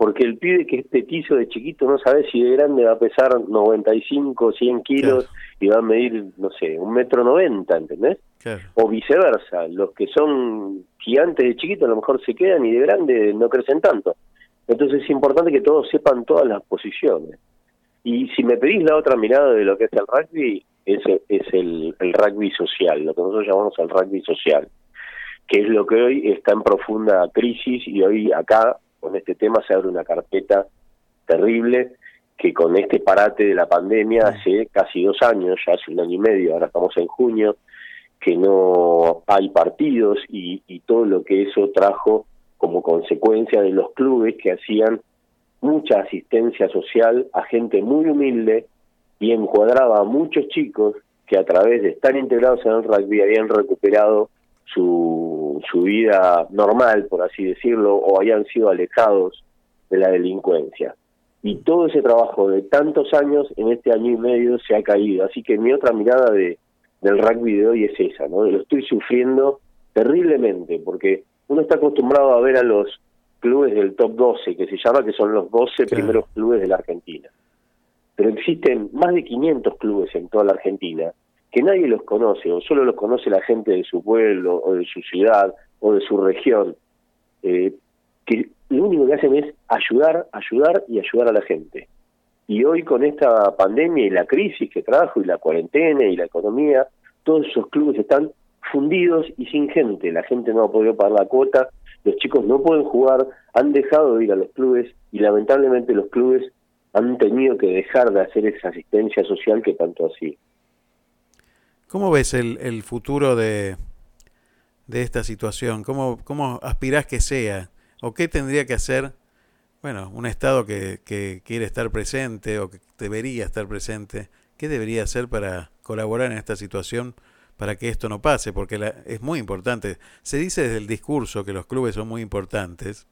Porque el pibe que es petizo de chiquito no sabe si de grande va a pesar 95, 100 kilos y va a medir, no sé, un metro noventa, ¿entendés? Claro. O viceversa, los que son gigantes de chiquito a lo mejor se quedan y de grande no crecen tanto. Entonces es importante que todos sepan todas las posiciones. Y si me pedís la otra mirada de lo que es el rugby, es, es el, el rugby social, lo que nosotros llamamos el rugby social, que es lo que hoy está en profunda crisis y hoy acá con este tema se abre una carpeta terrible que con este parate de la pandemia hace casi dos años, ya hace un año y medio, ahora estamos en junio, que no hay partidos y, y todo lo que eso trajo como consecuencia de los clubes que hacían mucha asistencia social a gente muy humilde y encuadraba a muchos chicos que a través de estar integrados en el rugby habían recuperado su, su vida normal, por así decirlo, o habían sido alejados de la delincuencia. Y todo ese trabajo de tantos años en este año y medio se ha caído. Así que mi otra mirada de, del rugby de hoy es esa, ¿no? Lo estoy sufriendo terriblemente, porque uno está acostumbrado a ver a los clubes del top 12, que se llama que son los 12 primeros clubes de la Argentina. Pero existen más de 500 clubes en toda la Argentina que nadie los conoce, o solo los conoce la gente de su pueblo, o de su ciudad, o de su región, eh, que lo único que hacen es ayudar, ayudar y ayudar a la gente. Y hoy con esta pandemia y la crisis que trajo, y la cuarentena y la economía, todos esos clubes están fundidos y sin gente. La gente no ha podido pagar la cuota, los chicos no pueden jugar, han dejado de ir a los clubes y lamentablemente los clubes han tenido que dejar de hacer esa asistencia social que tanto hacía. ¿Cómo ves el, el futuro de, de esta situación? ¿Cómo, ¿Cómo aspirás que sea? ¿O qué tendría que hacer, bueno, un Estado que, que quiere estar presente o que debería estar presente? ¿Qué debería hacer para colaborar en esta situación para que esto no pase? Porque es muy importante. Se dice desde el discurso que los clubes son muy importantes,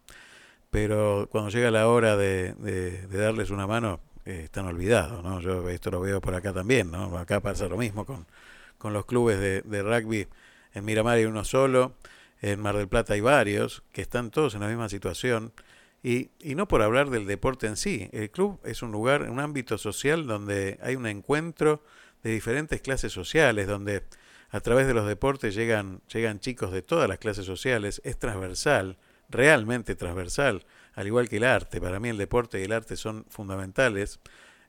pero cuando llega la hora de, de- de darles una mano, eh, están olvidados, ¿no? Yo esto lo veo por acá también, ¿no? Acá pasa lo mismo con, con los clubes de, de rugby. En Miramar hay uno solo, en Mar del Plata hay varios, que están todos en la misma situación. Y, y no por hablar del deporte en sí, el club es un lugar, un ámbito social donde hay un encuentro de diferentes clases sociales, donde a través de los deportes llegan, llegan chicos de todas las clases sociales, es transversal, realmente transversal, al igual que el arte. Para mí el deporte y el arte son fundamentales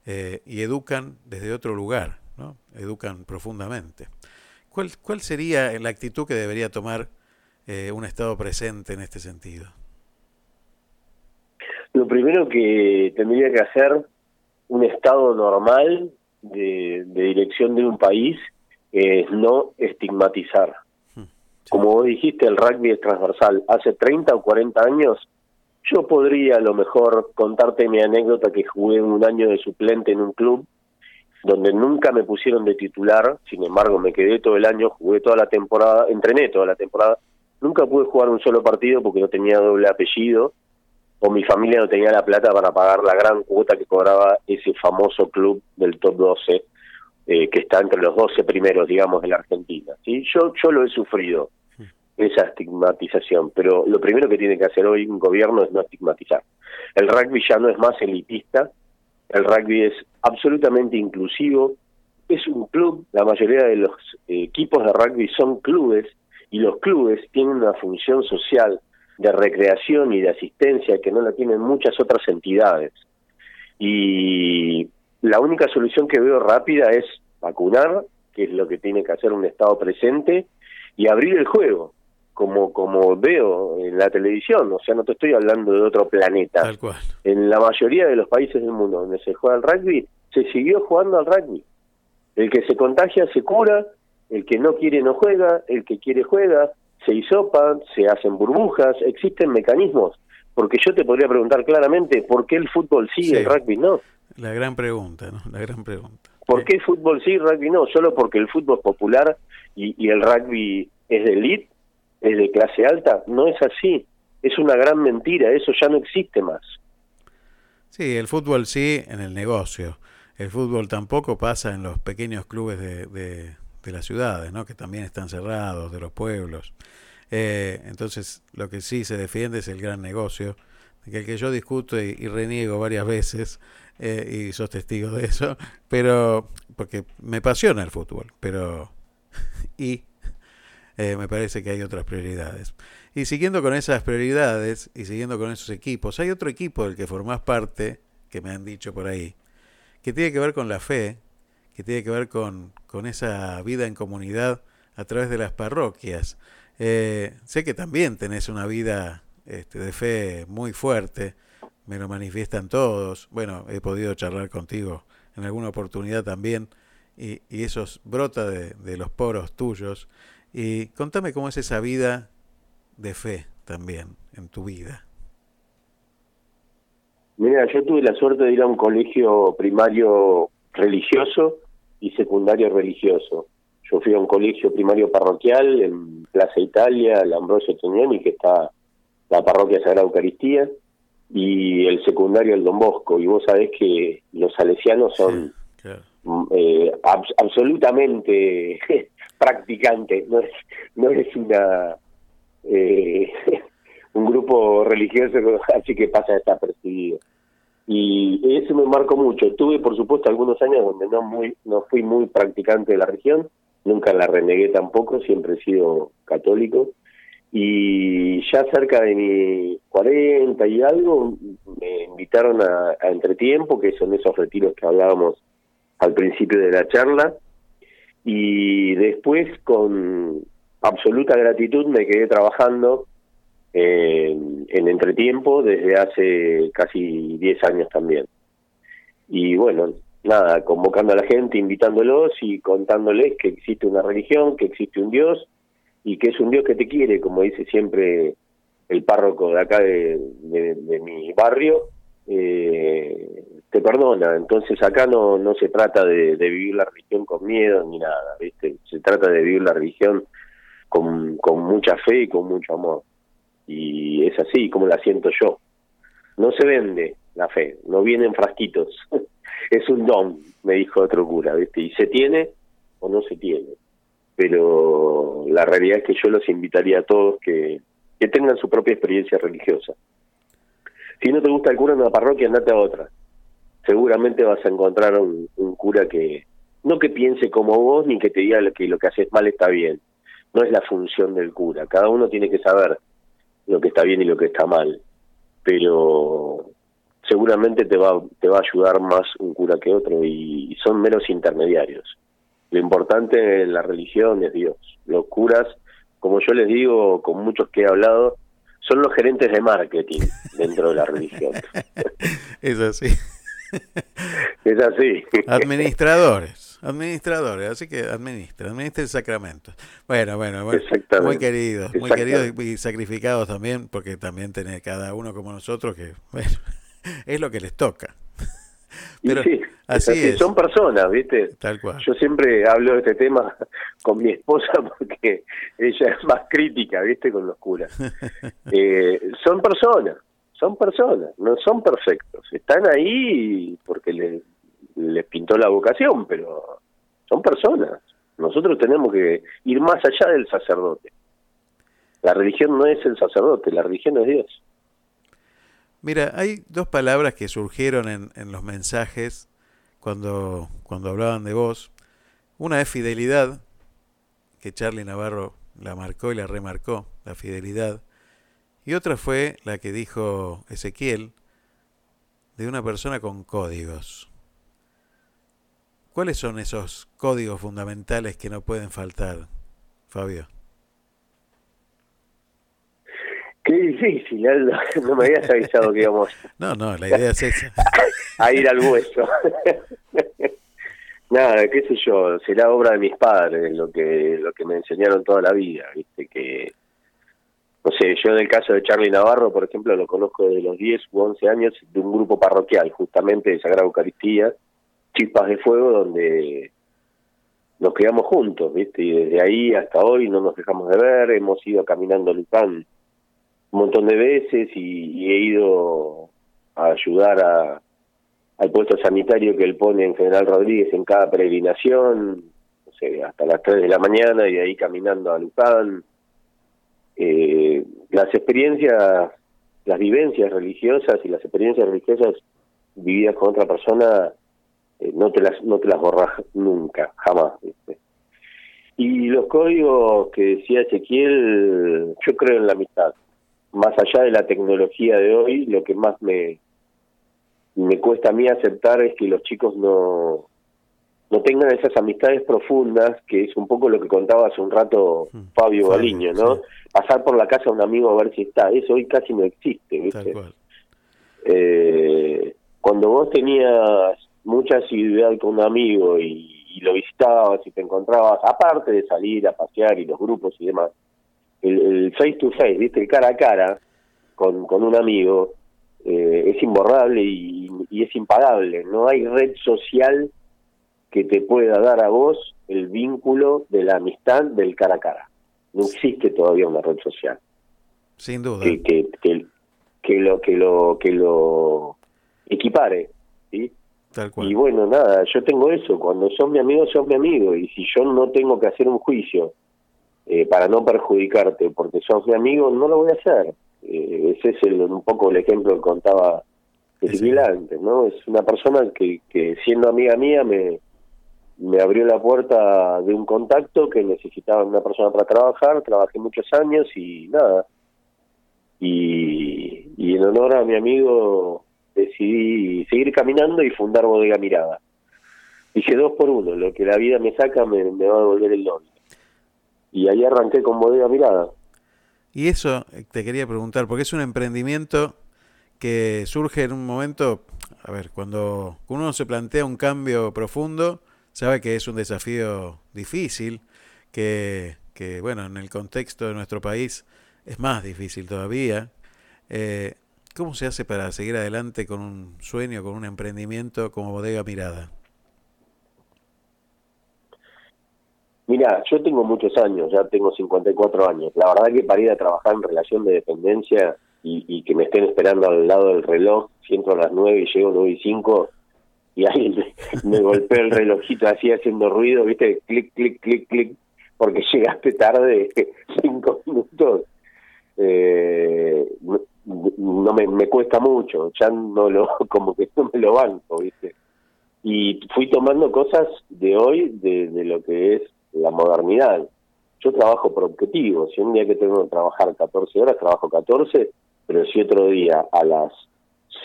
eh, y educan desde otro lugar, ¿no? educan profundamente. ¿Cuál, ¿Cuál sería la actitud que debería tomar eh, un Estado presente en este sentido? Lo primero que tendría que hacer un Estado normal de, de dirección de un país es no estigmatizar. Como vos dijiste, el rugby es transversal. Hace 30 o 40 años yo podría a lo mejor contarte mi anécdota que jugué un año de suplente en un club donde nunca me pusieron de titular, sin embargo me quedé todo el año, jugué toda la temporada, entrené toda la temporada, nunca pude jugar un solo partido porque no tenía doble apellido o mi familia no tenía la plata para pagar la gran cuota que cobraba ese famoso club del top 12 eh, que está entre los 12 primeros, digamos, de la Argentina. ¿sí? Yo, yo lo he sufrido, esa estigmatización, pero lo primero que tiene que hacer hoy un gobierno es no estigmatizar. El rugby ya no es más elitista, el rugby es absolutamente inclusivo, es un club, la mayoría de los eh, equipos de rugby son clubes y los clubes tienen una función social de recreación y de asistencia que no la tienen muchas otras entidades. Y la única solución que veo rápida es vacunar, que es lo que tiene que hacer un Estado presente, y abrir el juego, como, como veo en la televisión. O sea, no te estoy hablando de otro planeta. Tal cual. En la mayoría de los países del mundo donde se juega el rugby, se siguió jugando al rugby. El que se contagia se cura, el que no quiere no juega, el que quiere juega, se hisopan, se hacen burbujas, existen mecanismos. Porque yo te podría preguntar claramente por qué el fútbol sí y Sí. el rugby no. La gran pregunta, ¿no? La gran pregunta. ¿Por qué el fútbol sí y el rugby no? ¿Solo porque el fútbol es popular y, y el rugby es de elite, es de clase alta? No es así. Es una gran mentira. Eso ya no existe más. Sí, el fútbol sí en el negocio. El fútbol tampoco pasa en los pequeños clubes de, de, de las ciudades, ¿no? que también están cerrados, de los pueblos. Eh, entonces, lo que sí se defiende es el gran negocio, que el que yo discuto y, reniego varias veces, eh, y sos testigo de eso, pero porque me apasiona el fútbol, pero y eh, me parece que hay otras prioridades. Y siguiendo con esas prioridades y siguiendo con esos equipos, hay otro equipo del que formás parte, que me han dicho por ahí, que tiene que ver con la fe, que tiene que ver con, con esa vida en comunidad a través de las parroquias. Eh, sé que también tenés una vida este, de fe muy fuerte, me lo manifiestan todos. Bueno, he podido charlar contigo en alguna oportunidad también, y, y eso brota de, de los poros tuyos. Y contame cómo es esa vida de fe también en tu vida. Mira, yo tuve la suerte de ir a un colegio primario religioso y secundario religioso. Yo fui a un colegio primario parroquial en Plaza Italia, el Ambrosio Tognoni, que está la parroquia Sagrada Eucaristía, y el secundario el Don Bosco. Y vos sabés que los salesianos son eh, abs- absolutamente practicantes, no es, no es una eh, un grupo religioso así que pasa desapercibido. Y eso me marcó mucho. Tuve, por supuesto, algunos años donde no muy no fui muy practicante de la religión, nunca la renegué tampoco, siempre he sido católico. Y ya cerca de mis 40 y algo, me invitaron a, a Entretiempo, que son esos retiros que hablábamos al principio de la charla. Y después, con absoluta gratitud, me quedé trabajando en, en Entretiempo desde hace casi 10 años también. Y bueno, nada, convocando a la gente, invitándolos y contándoles que existe una religión, que existe un Dios y que es un Dios que te quiere, como dice siempre el párroco de acá de, de- mi barrio, eh, te perdona. Entonces acá no, no se trata de, vivir la religión con miedo ni nada, ¿viste? Se trata de vivir la religión con, con mucha fe y con mucho amor. Y es así como la siento yo. No se vende la fe, no viene en frasquitos. es un don, me dijo otro cura, ¿viste? Y se tiene o no se tiene. Pero la realidad es que yo los invitaría a todos que, que tengan su propia experiencia religiosa. Si no te gusta el cura en una parroquia, andate a otra. Seguramente vas a encontrar un, cura que no que piense como vos ni que te diga que lo que haces mal está bien. No es la función del cura. Cada uno tiene que saber lo que está bien y lo que está mal. Pero seguramente te va te va a ayudar más un cura que otro y son meros intermediarios. Lo importante en la religión es Dios. Los curas, como yo les digo, con muchos que he hablado, son los gerentes de marketing dentro de la religión. Es así. Es así. Administradores, administradores, así que administra, administra el sacramento. Bueno, bueno, muy queridos, muy queridos y sacrificados también, porque también tiene cada uno como nosotros que, bueno, es lo que les toca. Pero sí, así así, es. Son personas, ¿viste? Tal cual. Yo siempre hablo de este tema con mi esposa porque ella es más crítica, ¿viste? Con los curas. Eh, son personas, son personas, no son perfectos. Están ahí porque les, pintó la vocación, pero son personas. Nosotros tenemos que ir más allá del sacerdote. La religión no es el sacerdote, la religión es Dios. Mira, hay dos palabras que surgieron en, en los mensajes cuando, cuando hablaban de vos. Una es fidelidad, que Charlie Navarro la marcó y la remarcó, la fidelidad. Y otra fue la que dijo Ezequiel, de una persona con códigos. ¿Cuáles son esos códigos fundamentales que no pueden faltar, Fabio? Qué difícil, Aldo. No me habías avisado que íbamos No, no, la idea es esa. a ir al hueso. Nada, qué sé yo, será obra de mis padres, lo que lo que me enseñaron toda la vida, viste que sé, yo en el caso de Charlie Navarro, por ejemplo, lo conozco desde los 10 u 11 años de un grupo parroquial, justamente de Sagrada Eucaristía, Chispas de Fuego, donde nos quedamos juntos, ¿viste? Y desde ahí hasta hoy no nos dejamos de ver, hemos ido caminando Luján un montón de veces y, he ido a ayudar a, al puesto sanitario que él pone en General Rodríguez en cada peregrinación, no hasta las 3 de la mañana y de ahí caminando a Luján. Eh, las experiencias, las vivencias religiosas y las experiencias religiosas vividas con otra persona eh, no te las no te las borras nunca, jamás. ¿viste? Y los códigos que decía Ezequiel, yo creo en la amistad. Más allá de la tecnología de hoy, lo que más me, me cuesta a mí aceptar es que los chicos no, no tengan esas amistades profundas, que es un poco lo que contaba hace un rato Fabio Fabio, Baliño, ¿no? Pasar por la casa de un amigo a ver si está, eso hoy casi no existe, ¿viste? Eh, cuando vos tenías mucha asiduidad con un amigo y, y lo visitabas y te encontrabas, aparte de salir a pasear y los grupos y demás, el, el face to face, ¿viste? El cara a cara con, con un amigo, eh, es imborrable y, y es impagable. No hay red social que te pueda dar a vos el vínculo de la amistad del cara a cara. No existe todavía una red social Sin duda. que, que, que, que lo que lo que lo equipare, ¿sí? Tal cual. Y bueno, nada, yo tengo eso, cuando sos mi amigo, sos mi amigo, y si yo no tengo que hacer un juicio eh, para no perjudicarte porque sos mi amigo, no lo voy a hacer. Eh, ese es el, un poco el ejemplo que contaba antes, ¿no? Es una persona que, que siendo amiga mía me, me abrió la puerta de un contacto que necesitaba una persona para trabajar, trabajé muchos años y nada. Y, en honor a mi amigo decidí seguir caminando y fundar Bodega Mirada. Dije dos por uno, lo que la vida me saca me, me va a devolver el doble. Y ahí arranqué con Bodega Mirada. Y eso eh, te quería preguntar, porque es un emprendimiento que surge en un momento, a ver, cuando uno se plantea un cambio profundo, sabe que es un desafío difícil, que, que bueno, en el contexto de nuestro país es más difícil todavía. Eh, ¿Cómo se hace para seguir adelante con un sueño, con un emprendimiento como Bodega Mirada? Mira, yo tengo muchos años, ya tengo 54 años. La verdad que para ir a trabajar en relación de dependencia y, y que me estén esperando al lado del reloj, siento a las 9 y llego 9 y 5 y ahí me, golpea el relojito así haciendo ruido, ¿viste? Clic, clic, clic, clic, porque llegaste tarde 5 minutos. Eh, no me cuesta mucho, ya no lo, como que no me lo banco, ¿viste? Y fui tomando cosas de hoy, de, de lo que es la modernidad. Yo trabajo por objetivos, si un día que tengo que trabajar 14 horas, trabajo 14, pero si otro día a las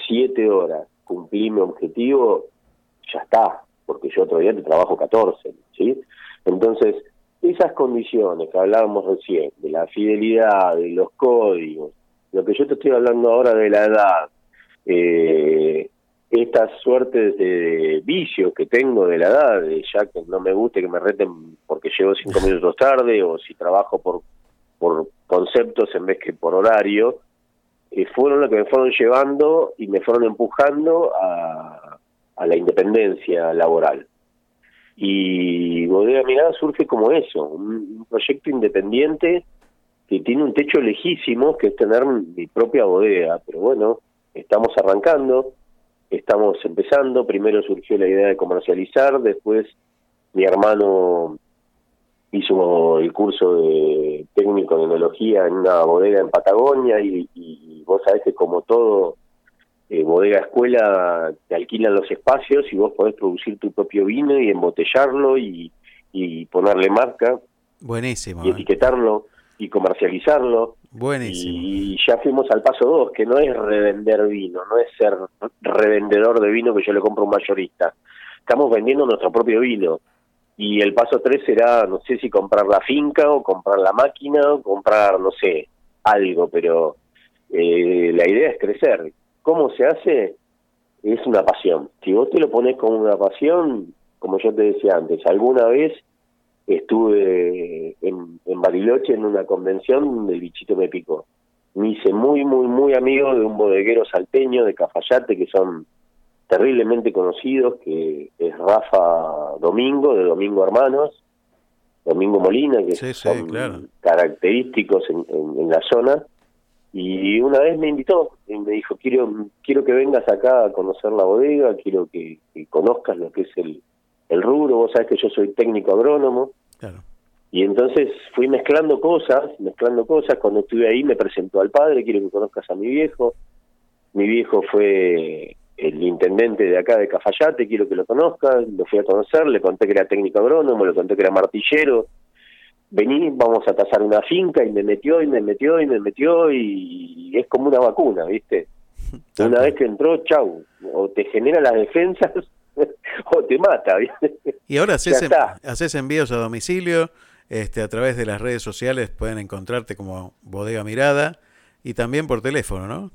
7 horas cumplí mi objetivo, ya está, porque yo otro día te trabajo 14, ¿sí? Entonces, esas condiciones que hablábamos recién, de la fidelidad, de los códigos, lo que yo te estoy hablando ahora de la edad, eh, estas suertes de vicios que tengo de la edad, de ya que no me guste que me reten porque llego cinco minutos tarde o si trabajo por, por conceptos en vez que por horario, eh, fueron lo que me fueron llevando y me fueron empujando a, a la independencia laboral. Y Bodega Mirada surge como eso, un, proyecto independiente que tiene un techo lejísimo, que es tener mi propia bodega. Pero bueno, estamos arrancando, estamos empezando. Primero surgió la idea de comercializar, después mi hermano hizo el curso de técnico de enología en una bodega en Patagonia y, y vos sabés que como todo eh, bodega escuela te alquilan los espacios y vos podés producir tu propio vino y embotellarlo y, y ponerle marca Buenísimo. y eh. etiquetarlo y comercializarlo. Buenísimo. Y ya fuimos al paso dos, que no es revender vino, no es ser revendedor de vino que yo le compro a un mayorista. Estamos vendiendo nuestro propio vino. Y el paso tres será, no sé si comprar la finca o comprar la máquina o comprar, no sé, algo, pero eh, la idea es crecer. ¿Cómo se hace? Es una pasión. Si vos te lo pones como una pasión, como yo te decía antes, alguna vez estuve en, en Bariloche en una convención donde el bichito me picó. me hice muy, muy, muy amigo de un bodeguero salteño de Cafayate que son terriblemente conocidos, que es Rafa Domingo, de Domingo Hermanos, Domingo Molina, que Sí, sí, son claro. característicos en, en- en la zona. Y una vez me invitó y me dijo, quiero quiero que vengas acá a conocer la bodega, quiero que, que conozcas lo que es el, el rubro, vos sabés que yo soy técnico agrónomo. Claro. Y entonces fui mezclando cosas, mezclando cosas. Cuando estuve ahí me presentó al padre, quiero que conozcas a mi viejo. Mi viejo fue el intendente de acá de Cafayate, quiero que lo conozcas. Lo fui a conocer, le conté que era técnico agrónomo, le conté que era martillero. Vení, vamos a tasar una finca y me metió y me metió y me metió y es como una vacuna, ¿viste? Una vez que entró, chau, o te genera las defensas o te mata, ¿viste? Y ahora haces, envíos a domicilio, este, a través de las redes sociales pueden encontrarte como Bodega Mirada y también por teléfono, ¿no?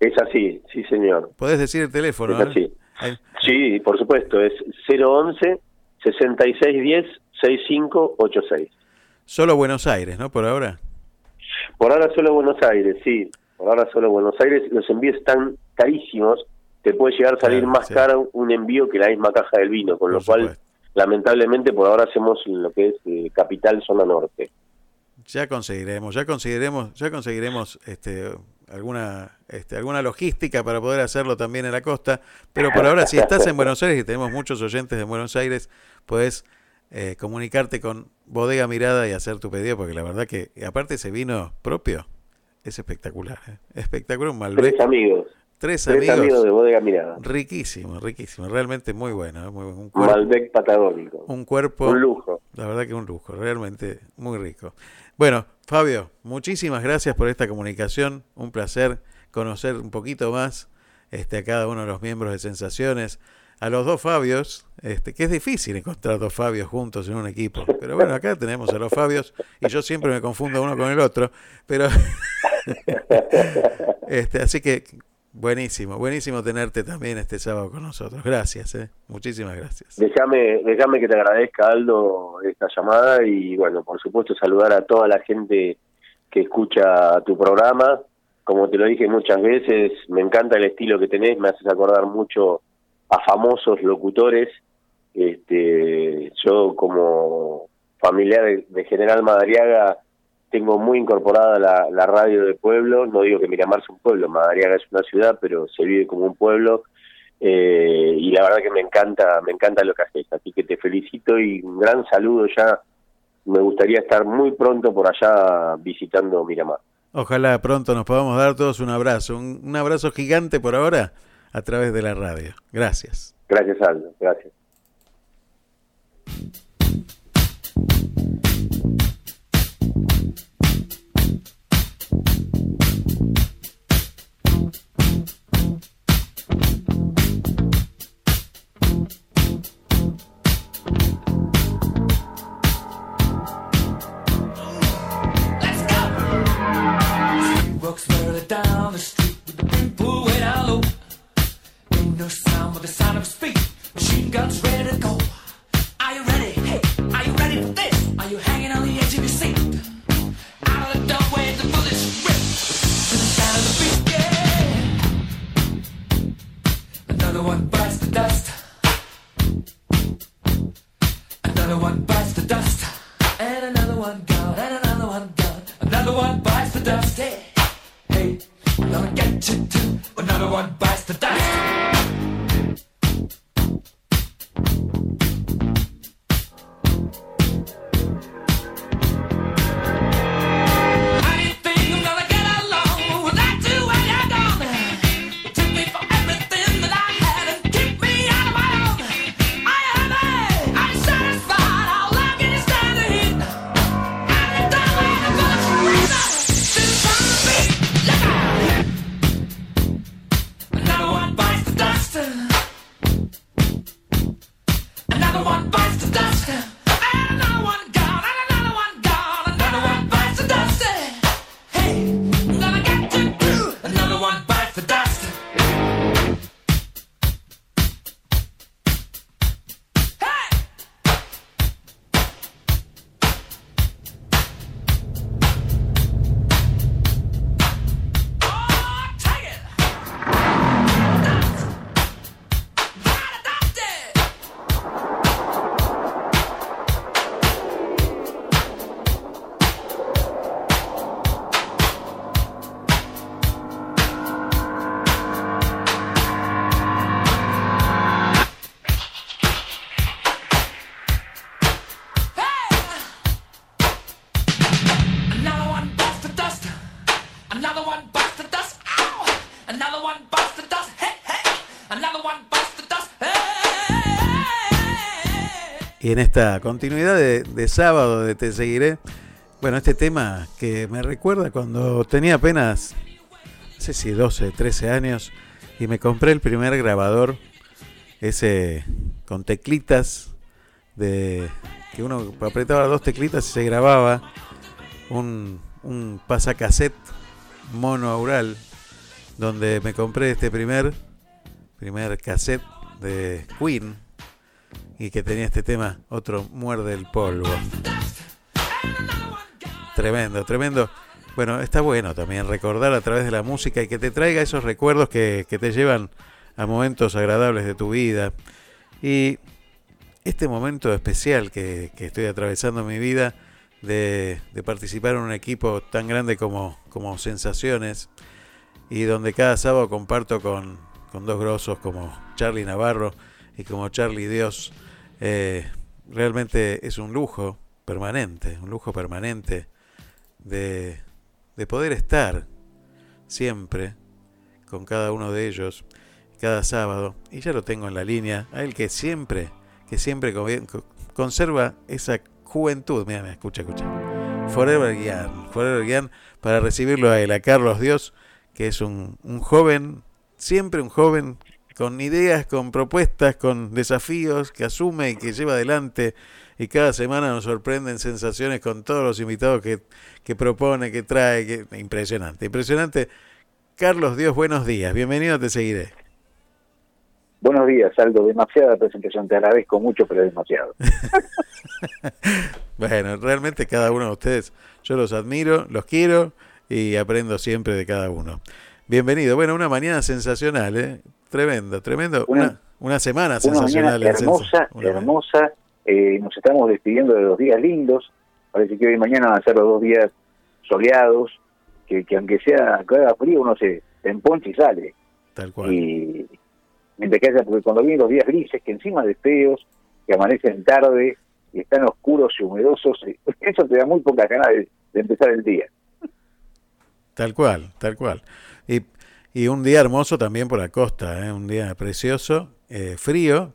Es así, sí señor. Podés decir el teléfono, Es ¿no? así. Sí, por supuesto, es 011 6610 6586. Solo Buenos Aires, ¿no? Por ahora. Por ahora solo Buenos Aires, sí. Por ahora solo Buenos Aires. Los envíos están carísimos. Te puede llegar a salir Claro, más sí. caro un envío que la misma caja del vino, con lo cual, lamentablemente, por ahora hacemos lo que es eh, Capital Zona Norte. Ya conseguiremos, ya conseguiremos, ya conseguiremos este alguna este, alguna logística para poder hacerlo también en la costa, pero por ahora si estás en Buenos Aires y tenemos muchos oyentes de Buenos Aires, puedes eh, comunicarte con Bodega Mirada y hacer tu pedido porque la verdad que aparte ese vino propio es espectacular, ¿eh? espectacular un Malbec. Tres amigos. Tres Tres amigos. amigos de Bodega Mirada. Riquísimo, riquísimo, realmente muy bueno, ¿eh? muy bueno. Un cuerpo, Malbec patagónico. un cuerpo Un lujo. la verdad que un lujo, realmente muy rico. Bueno, Fabio, muchísimas gracias por esta comunicación. Un placer conocer un poquito más este, a cada uno de los miembros de Sensaciones. A los dos Fabios, este, que es difícil encontrar dos Fabios juntos en un equipo. Pero bueno, acá tenemos a los Fabios y yo siempre me confundo uno con el otro. Pero este, así que buenísimo, buenísimo tenerte también este sábado con nosotros. Gracias, eh. muchísimas gracias. Déjame, déjame que te agradezca, Aldo, esta llamada y, bueno, por supuesto, saludar a toda la gente que escucha tu programa. Como te lo dije muchas veces, me encanta el estilo que tenés, me haces acordar mucho a famosos locutores. Este, yo, como familiar de, General Madariaga, tengo muy incorporada la, la radio de pueblo. No digo que Miramar es un pueblo, Madariaga es una ciudad, pero se vive como un pueblo. Eh, y la verdad que me encanta, me encanta lo que haces. Así que te felicito y un gran saludo ya. Me gustaría estar muy pronto por allá visitando Miramar. Ojalá pronto nos podamos dar todos un abrazo, un abrazo gigante por ahora a través de la radio. Gracias. Gracias, Aldo. Gracias. En esta continuidad de, sábado de Te Seguiré, bueno, este tema que me recuerda cuando tenía apenas, no sé si 12, 13 años, y me compré el primer grabador, ese con teclitas, de que uno apretaba dos teclitas y se grababa un, un pasacassette monoaural, donde me compré este primer, primer cassette de Queen, y que tenía este tema, otro muerde el polvo. Tremendo, tremendo. Bueno, está bueno también recordar a través de la música y que te traiga esos recuerdos que, que te llevan a momentos agradables de tu vida. Y este momento especial que, que estoy atravesando en mi vida de, de participar en un equipo tan grande como, como Sensaciones y donde cada sábado comparto con, con dos grosos como Charlie Navarro y como Charlie Dios, eh, realmente es un lujo permanente, un lujo permanente de, de poder estar siempre con cada uno de ellos, cada sábado, y ya lo tengo en la línea, a él que siempre, que siempre conserva esa juventud, mira, mira, escucha, escucha. Forever Young, Forever Young, para recibirlo a él, a Carlos Dios, que es un, un joven, siempre un joven con ideas, con propuestas, con desafíos que asume y que lleva adelante y cada semana nos sorprenden sensaciones con todos los invitados que, que propone, que trae, que impresionante, impresionante. Carlos Dios, buenos días, bienvenido, te seguiré. Buenos días, Aldo. Demasiada presentación, te agradezco mucho, pero demasiado. Bueno, realmente cada uno de ustedes, yo los admiro, los quiero y aprendo siempre de cada uno. Bienvenido. Bueno, una mañana sensacional, ¿eh? Tremendo, tremendo. Una, una semana Una sensacional. mañana en hermosa, hermosa. Eh, nos estamos despidiendo de los días lindos. Parece que hoy y mañana van a ser los dos días soleados, que, que aunque sea que haga frío, uno se, se emponcha y sale. Tal cual. Y mientras que haya, porque cuando vienen los días grises, que encima de feos, que amanecen tarde y están oscuros y humedosos, eh, eso te da muy pocas ganas de, de empezar el día. Tal cual, tal cual. Y, y un día hermoso también por la costa, ¿eh? un día precioso, eh, frío,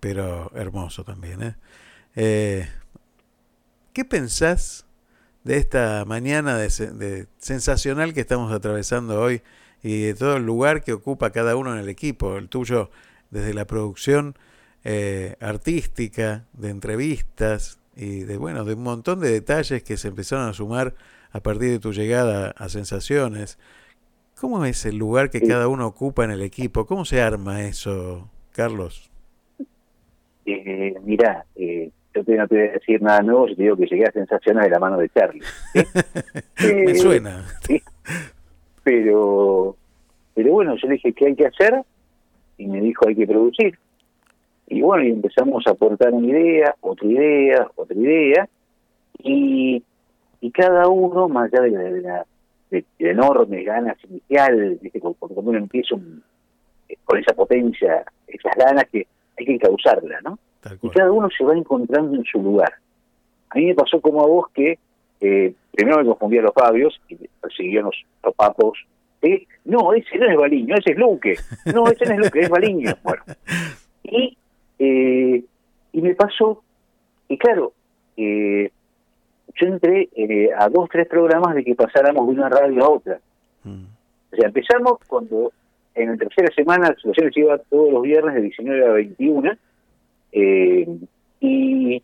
pero hermoso también. ¿eh? Eh, ¿Qué pensás de esta mañana de, de sensacional que estamos atravesando hoy y de todo el lugar que ocupa cada uno en el equipo? El tuyo desde la producción eh, artística, de entrevistas y de bueno, de un montón de detalles que se empezaron a sumar a partir de tu llegada a Sensaciones. ¿Cómo es el lugar que cada uno ocupa en el equipo? ¿Cómo se arma eso, Carlos? Eh, mirá, eh, yo te, no te voy a decir nada nuevo si te digo que llegué a sensaciones de la mano de Charlie. ¿sí? Me Eh, suena. sí. Pero, pero bueno, yo le dije, ¿qué hay que hacer? Y me dijo, hay que producir. Y bueno, y empezamos a aportar una idea, otra idea, otra idea. Y, y cada uno, más allá de la, de la- de- de enormes ganas iniciales, ¿viste? Cuando uno empieza un- eh, con esa potencia, esas ganas que hay que causarla, ¿no? Y cada uno se va encontrando en su lugar. A mí me pasó como a vos que eh, primero me confundí a los Fabios y persiguió los, los papos. No, ese no es Baliño, ese es Luque. No, ese no es Luque, es Baliño. Bueno, y, eh, y me pasó, y claro, eh, yo entré eh, a dos, tres programas de que pasáramos de una radio a otra. O sea, empezamos cuando en la tercera semana la situación se iba todos los viernes de 19 a 21. eh, y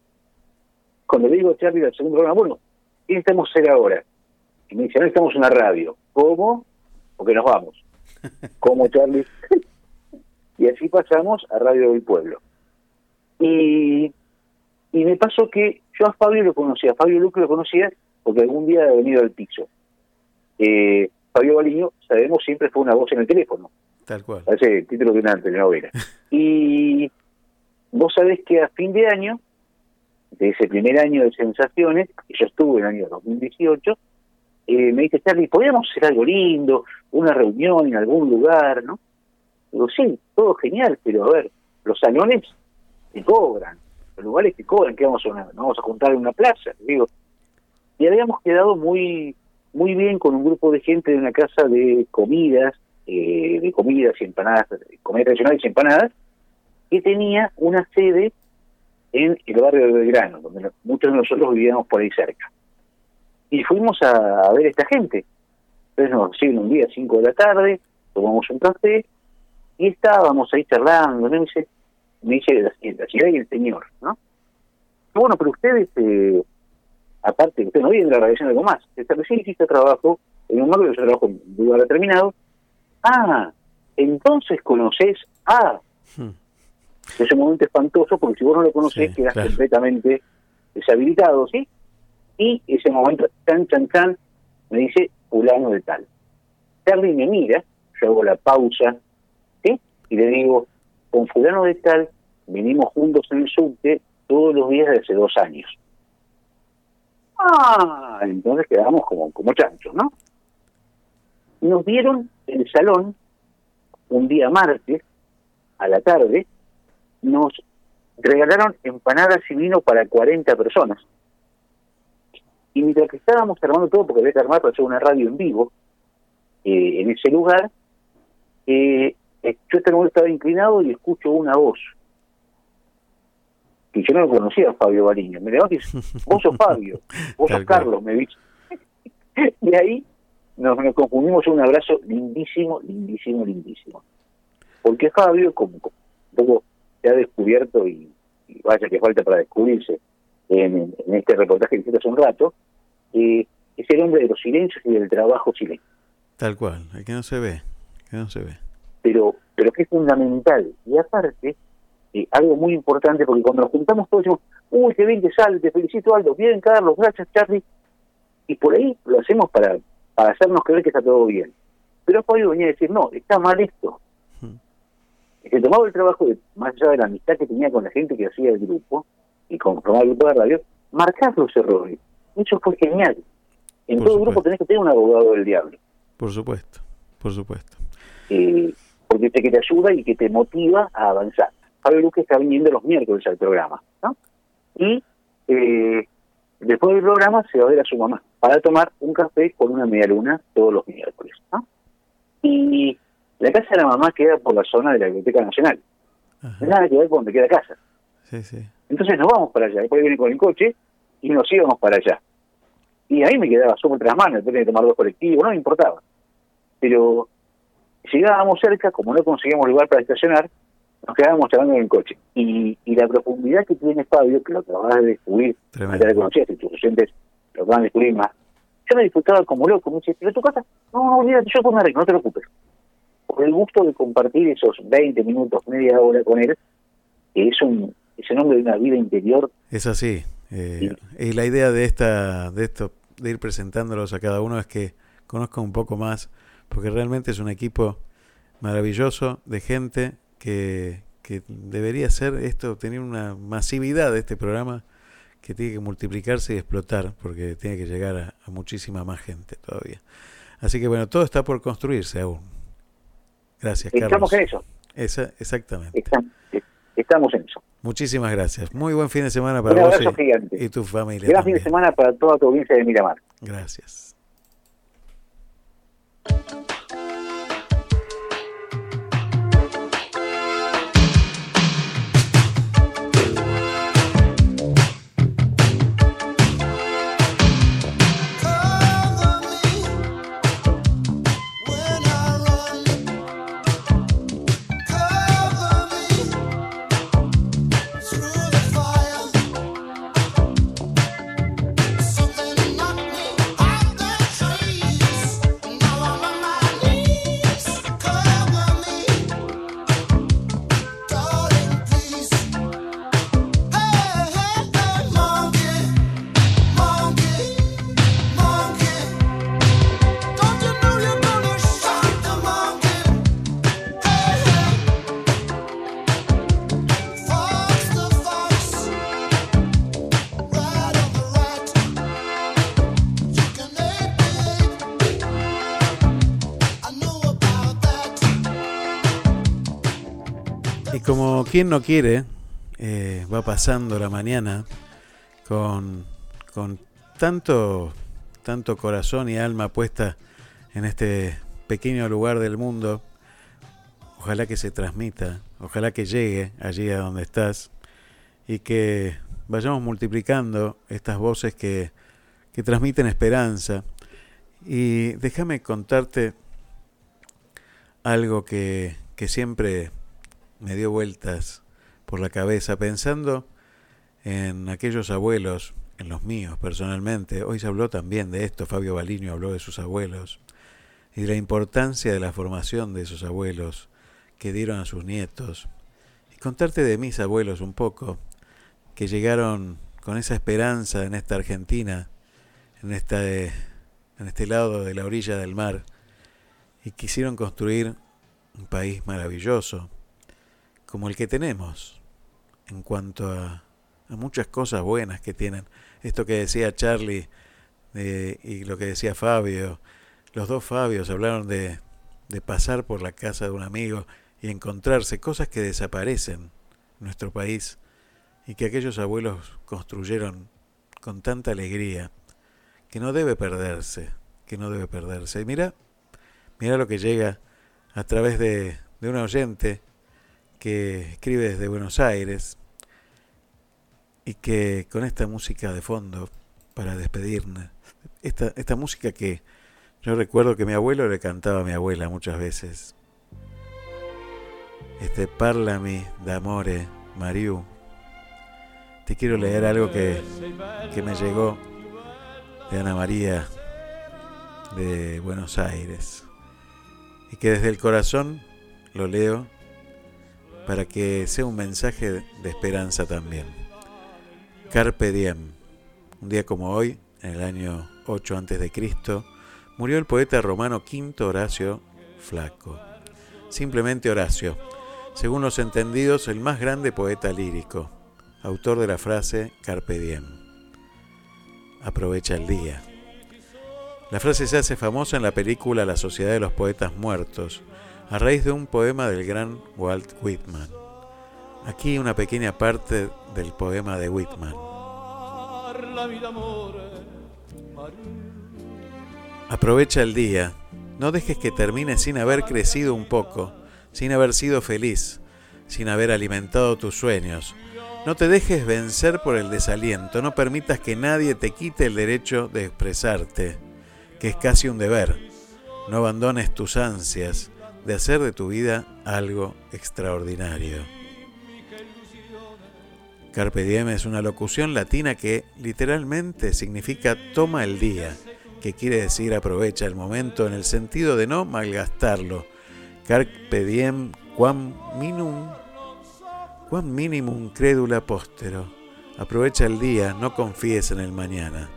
cuando le digo a Charlie al segundo programa, bueno, ¿qué necesitamos hacer ahora? Y me dice, no necesitamos una radio. ¿Cómo? Porque nos vamos. ¿Cómo, Charlie? y así pasamos a Radio del Pueblo. Y, y me pasó que yo a Fabio lo conocía, a Fabio Luque lo conocía porque algún día ha venido al piso. Eh, Fabio Baliño, sabemos, siempre fue una voz en el teléfono. Tal cual. Parece el título de una telenovela. Y vos sabés que a fin de año, de ese primer año de sensaciones, que yo estuve en el año 2018, eh, me dice, Charlie, ¿podríamos hacer algo lindo? Una reunión en algún lugar, ¿no? Digo, sí, todo genial, pero a ver, los salones te cobran, los lugares te cobran, que vamos a, una- vamos a juntar en una plaza, digo. Y habíamos quedado muy muy bien con un grupo de gente de una casa de comidas, eh, de comidas y empanadas, comida tradicionales y empanadas, que tenía una sede en el barrio de Belgrano, donde muchos de nosotros vivíamos por ahí cerca. Y fuimos a, a ver a esta gente. Entonces nos reciben un día, 5 de la tarde, tomamos un café y estábamos ahí charlando. Me dice, me dice la, la ciudad y el señor, ¿no? Bueno, pero ustedes, eh, aparte, usted no viene de la radiación de algo más. Recién hiciste trabajo en un barrio, yo trabajo en un lugar determinado. Ah, entonces conoces a... Es un momento espantoso porque si vos no lo conocés Sí, quedás claro. completamente deshabilitado, ¿sí? Y ese momento, tan, tan, tan, me dice fulano de tal. Charlie me mira, yo hago la pausa, ¿sí? Y le digo, con fulano de tal, venimos juntos en el subte todos los días de hace dos años. Ah, entonces quedamos como, como chanchos, ¿no? Nos dieron el salón un día martes a la tarde, nos regalaron empanadas y vino para 40 personas. Y mientras que estábamos armando todo, porque había que armar para hacer una radio en vivo, eh, en ese lugar, eh, yo estaba inclinado y escucho una voz. Que yo no lo conocía a Fabio Bariño. Me dice, vos sos Fabio, vos sos. Carlos, me dice. y ahí nos, nos confundimos en un abrazo lindísimo, lindísimo, lindísimo. Porque Fabio, como, como un poco se ha descubierto y, y vaya que falta para descubrirse en, en este reportaje que hiciste hace un rato, eh, es el hombre de los silencios y del trabajo silencio. Tal cual, el que no se ve, que no se ve. Pero, pero que es fundamental. Y aparte, eh, algo muy importante, porque cuando nos juntamos todos decimos, uy, qué bien que sale, te felicito Aldo, bien Carlos, gracias Charlie, y por ahí lo hacemos para, para hacernos creer que está todo bien. Pero Fabio venía a decir, no, está mal esto. Y se tomaba el trabajo, de, más allá de la amistad que tenía con la gente que hacía el grupo, y con, el grupo de radio, marcar los errores. Eso fue genial. En Por todo grupo tenés que tener un abogado del diablo, Por supuesto, por supuesto. eh, porque te, que te ayuda y que te motiva a avanzar. Fabio Luque está viniendo los miércoles al programa, ¿no? Y eh, después del programa se va a ver a su mamá para tomar un café con una media luna todos los miércoles, ¿no? Y la casa de la mamá queda por la zona de la Biblioteca Nacional. Nada que ver con donde queda casa. Sí, sí. Entonces nos vamos para allá. Después viene con el coche y nos íbamos para allá. Y ahí me quedaba súper tras manos, tenía que tomar dos colectivos, no me importaba. Pero llegábamos cerca, como no conseguíamos lugar para estacionar, nos quedábamos charlando en el coche. Y, y la profundidad que tiene Fabio, que lo acabas de descubrir, ya lo conocías, y tus oyentes lo acaban de descubrir más. Yo me disfrutaba como loco, me dice, pero tu casa, no, no, olvídate, yo pues me no te preocupes. Por el gusto de compartir esos 20 minutos, media hora con él, que es un, es un hombre de una vida interior Es así. eh, y la idea de esta, de esto, de ir presentándolos a cada uno es que conozcan un poco más, porque realmente es un equipo maravilloso de gente que, que debería ser esto, tener una masividad de este programa que tiene que multiplicarse y explotar, porque tiene que llegar a, a muchísima más gente todavía. Así que bueno, todo está por construirse aún. Gracias, Estamos Carlos. en eso. Esa- exactamente. Estamos, estamos en eso. Muchísimas gracias. Muy buen fin de semana Un para vos abrazo y, y tu familia. Gran fin de semana para toda tu audiencia de Miramar. Gracias. Quien no quiere, eh, va pasando la mañana con, con tanto, tanto corazón y alma puesta en este pequeño lugar del mundo. Ojalá que se transmita, ojalá que llegue allí a donde estás y que vayamos multiplicando estas voces que, que transmiten esperanza. Y déjame contarte algo que, que siempre me dio vueltas por la cabeza, pensando en aquellos abuelos, en los míos personalmente. Hoy se habló también de esto, Fabio Baliño habló de sus abuelos y de la importancia de la formación de esos abuelos que dieron a sus nietos. Y contarte de mis abuelos un poco, que llegaron con esa esperanza en esta Argentina, en, eh, en este lado de la orilla del mar, y quisieron construir un país maravilloso, como el que tenemos, en cuanto a, a muchas cosas buenas que tienen. Esto que decía Charlie y lo que decía Fabio, los dos Fabios hablaron de, de pasar por la casa de un amigo y encontrarse cosas que desaparecen en nuestro país y que aquellos abuelos construyeron con tanta alegría que no debe perderse, que no debe perderse. Y mira, mira lo que llega a través de, de un oyente que escribe desde Buenos Aires y que con esta música de fondo para despedirnos, esta, esta música que yo recuerdo que mi abuelo le cantaba a mi abuela muchas veces. Este Parlami d'amore, Mariu. Te quiero leer algo que, que me llegó de Ana María de Buenos Aires y que desde el corazón lo leo para que sea un mensaje de esperanza también. Carpe diem. Un día como hoy, en el año 8 antes de Cristo, murió el poeta romano Quinto Horacio Flaco. Simplemente Horacio, según los entendidos, el más grande poeta lírico, autor de la frase Carpe diem. Aprovecha el día. La frase se hace famosa en la película La Sociedad de los Poetas Muertos, a raíz de un poema del gran Walt Whitman. Aquí una pequeña parte del poema de Whitman. Aprovecha el día, no dejes que termine sin haber crecido un poco, sin haber sido feliz, sin haber alimentado tus sueños. No te dejes vencer por el desaliento, no permitas que nadie te quite el derecho de expresarte, que es casi un deber. No abandones tus ansias de hacer de tu vida algo extraordinario. Carpe diem es una locución latina que literalmente significa toma el día, que quiere decir aprovecha el momento en el sentido de no malgastarlo. Carpe diem quam minum quam minimum credula postero. Aprovecha el día, no confíes en el mañana.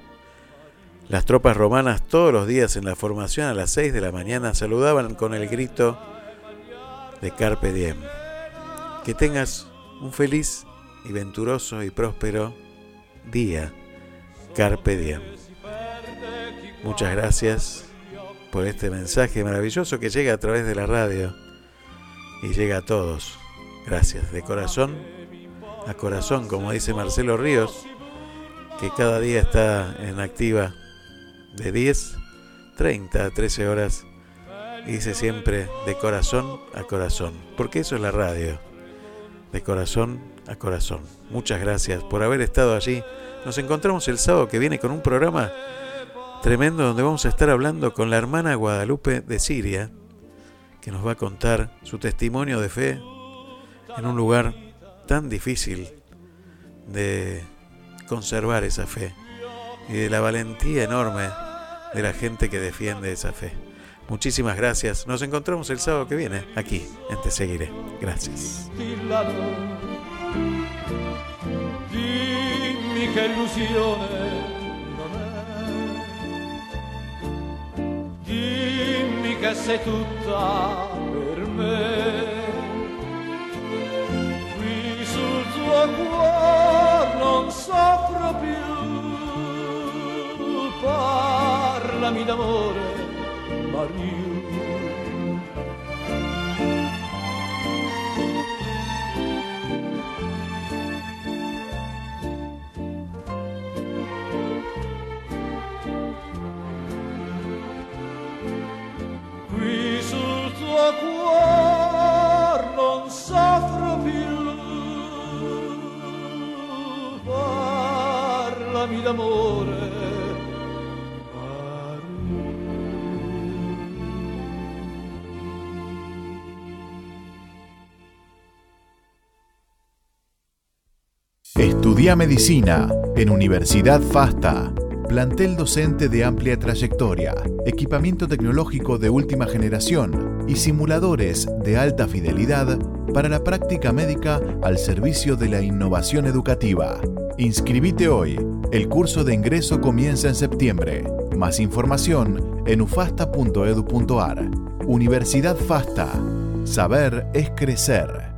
Las tropas romanas todos los días en la formación a las 6 de la mañana saludaban con el grito de Carpe diem. Que tengas un feliz y venturoso y próspero día. Carpe diem. Muchas gracias por este mensaje maravilloso que llega a través de la radio y llega a todos. Gracias, de corazón a corazón, como dice Marcelo Ríos, que cada día está en activa de 10, 30 a 13 horas y dice siempre de corazón a corazón, porque eso es la radio, de corazón a corazón. Muchas gracias por haber estado allí. Nos encontramos el sábado que viene con un programa tremendo donde vamos a estar hablando con la hermana Guadalupe de Siria, que nos va a contar su testimonio de fe en un lugar tan difícil de conservar esa fe y de la valentía enorme de la gente que defiende esa fe. Muchísimas gracias. Nos encontramos el sábado que viene aquí en Te Seguiré. Gracias. Dimmi che sei tutta per me. Qui sul tuo cuore non soffro più. Parlami d'amore, Maria. Qui Estudia medicina en Universidad FASTA. Plantel docente de amplia trayectoria, equipamiento tecnológico de última generación y simuladores de alta fidelidad para la práctica médica al servicio de la innovación educativa. Inscribite hoy. El curso de ingreso comienza en septiembre. Más información en ufasta.edu.ar. Universidad FASTA. Saber es crecer.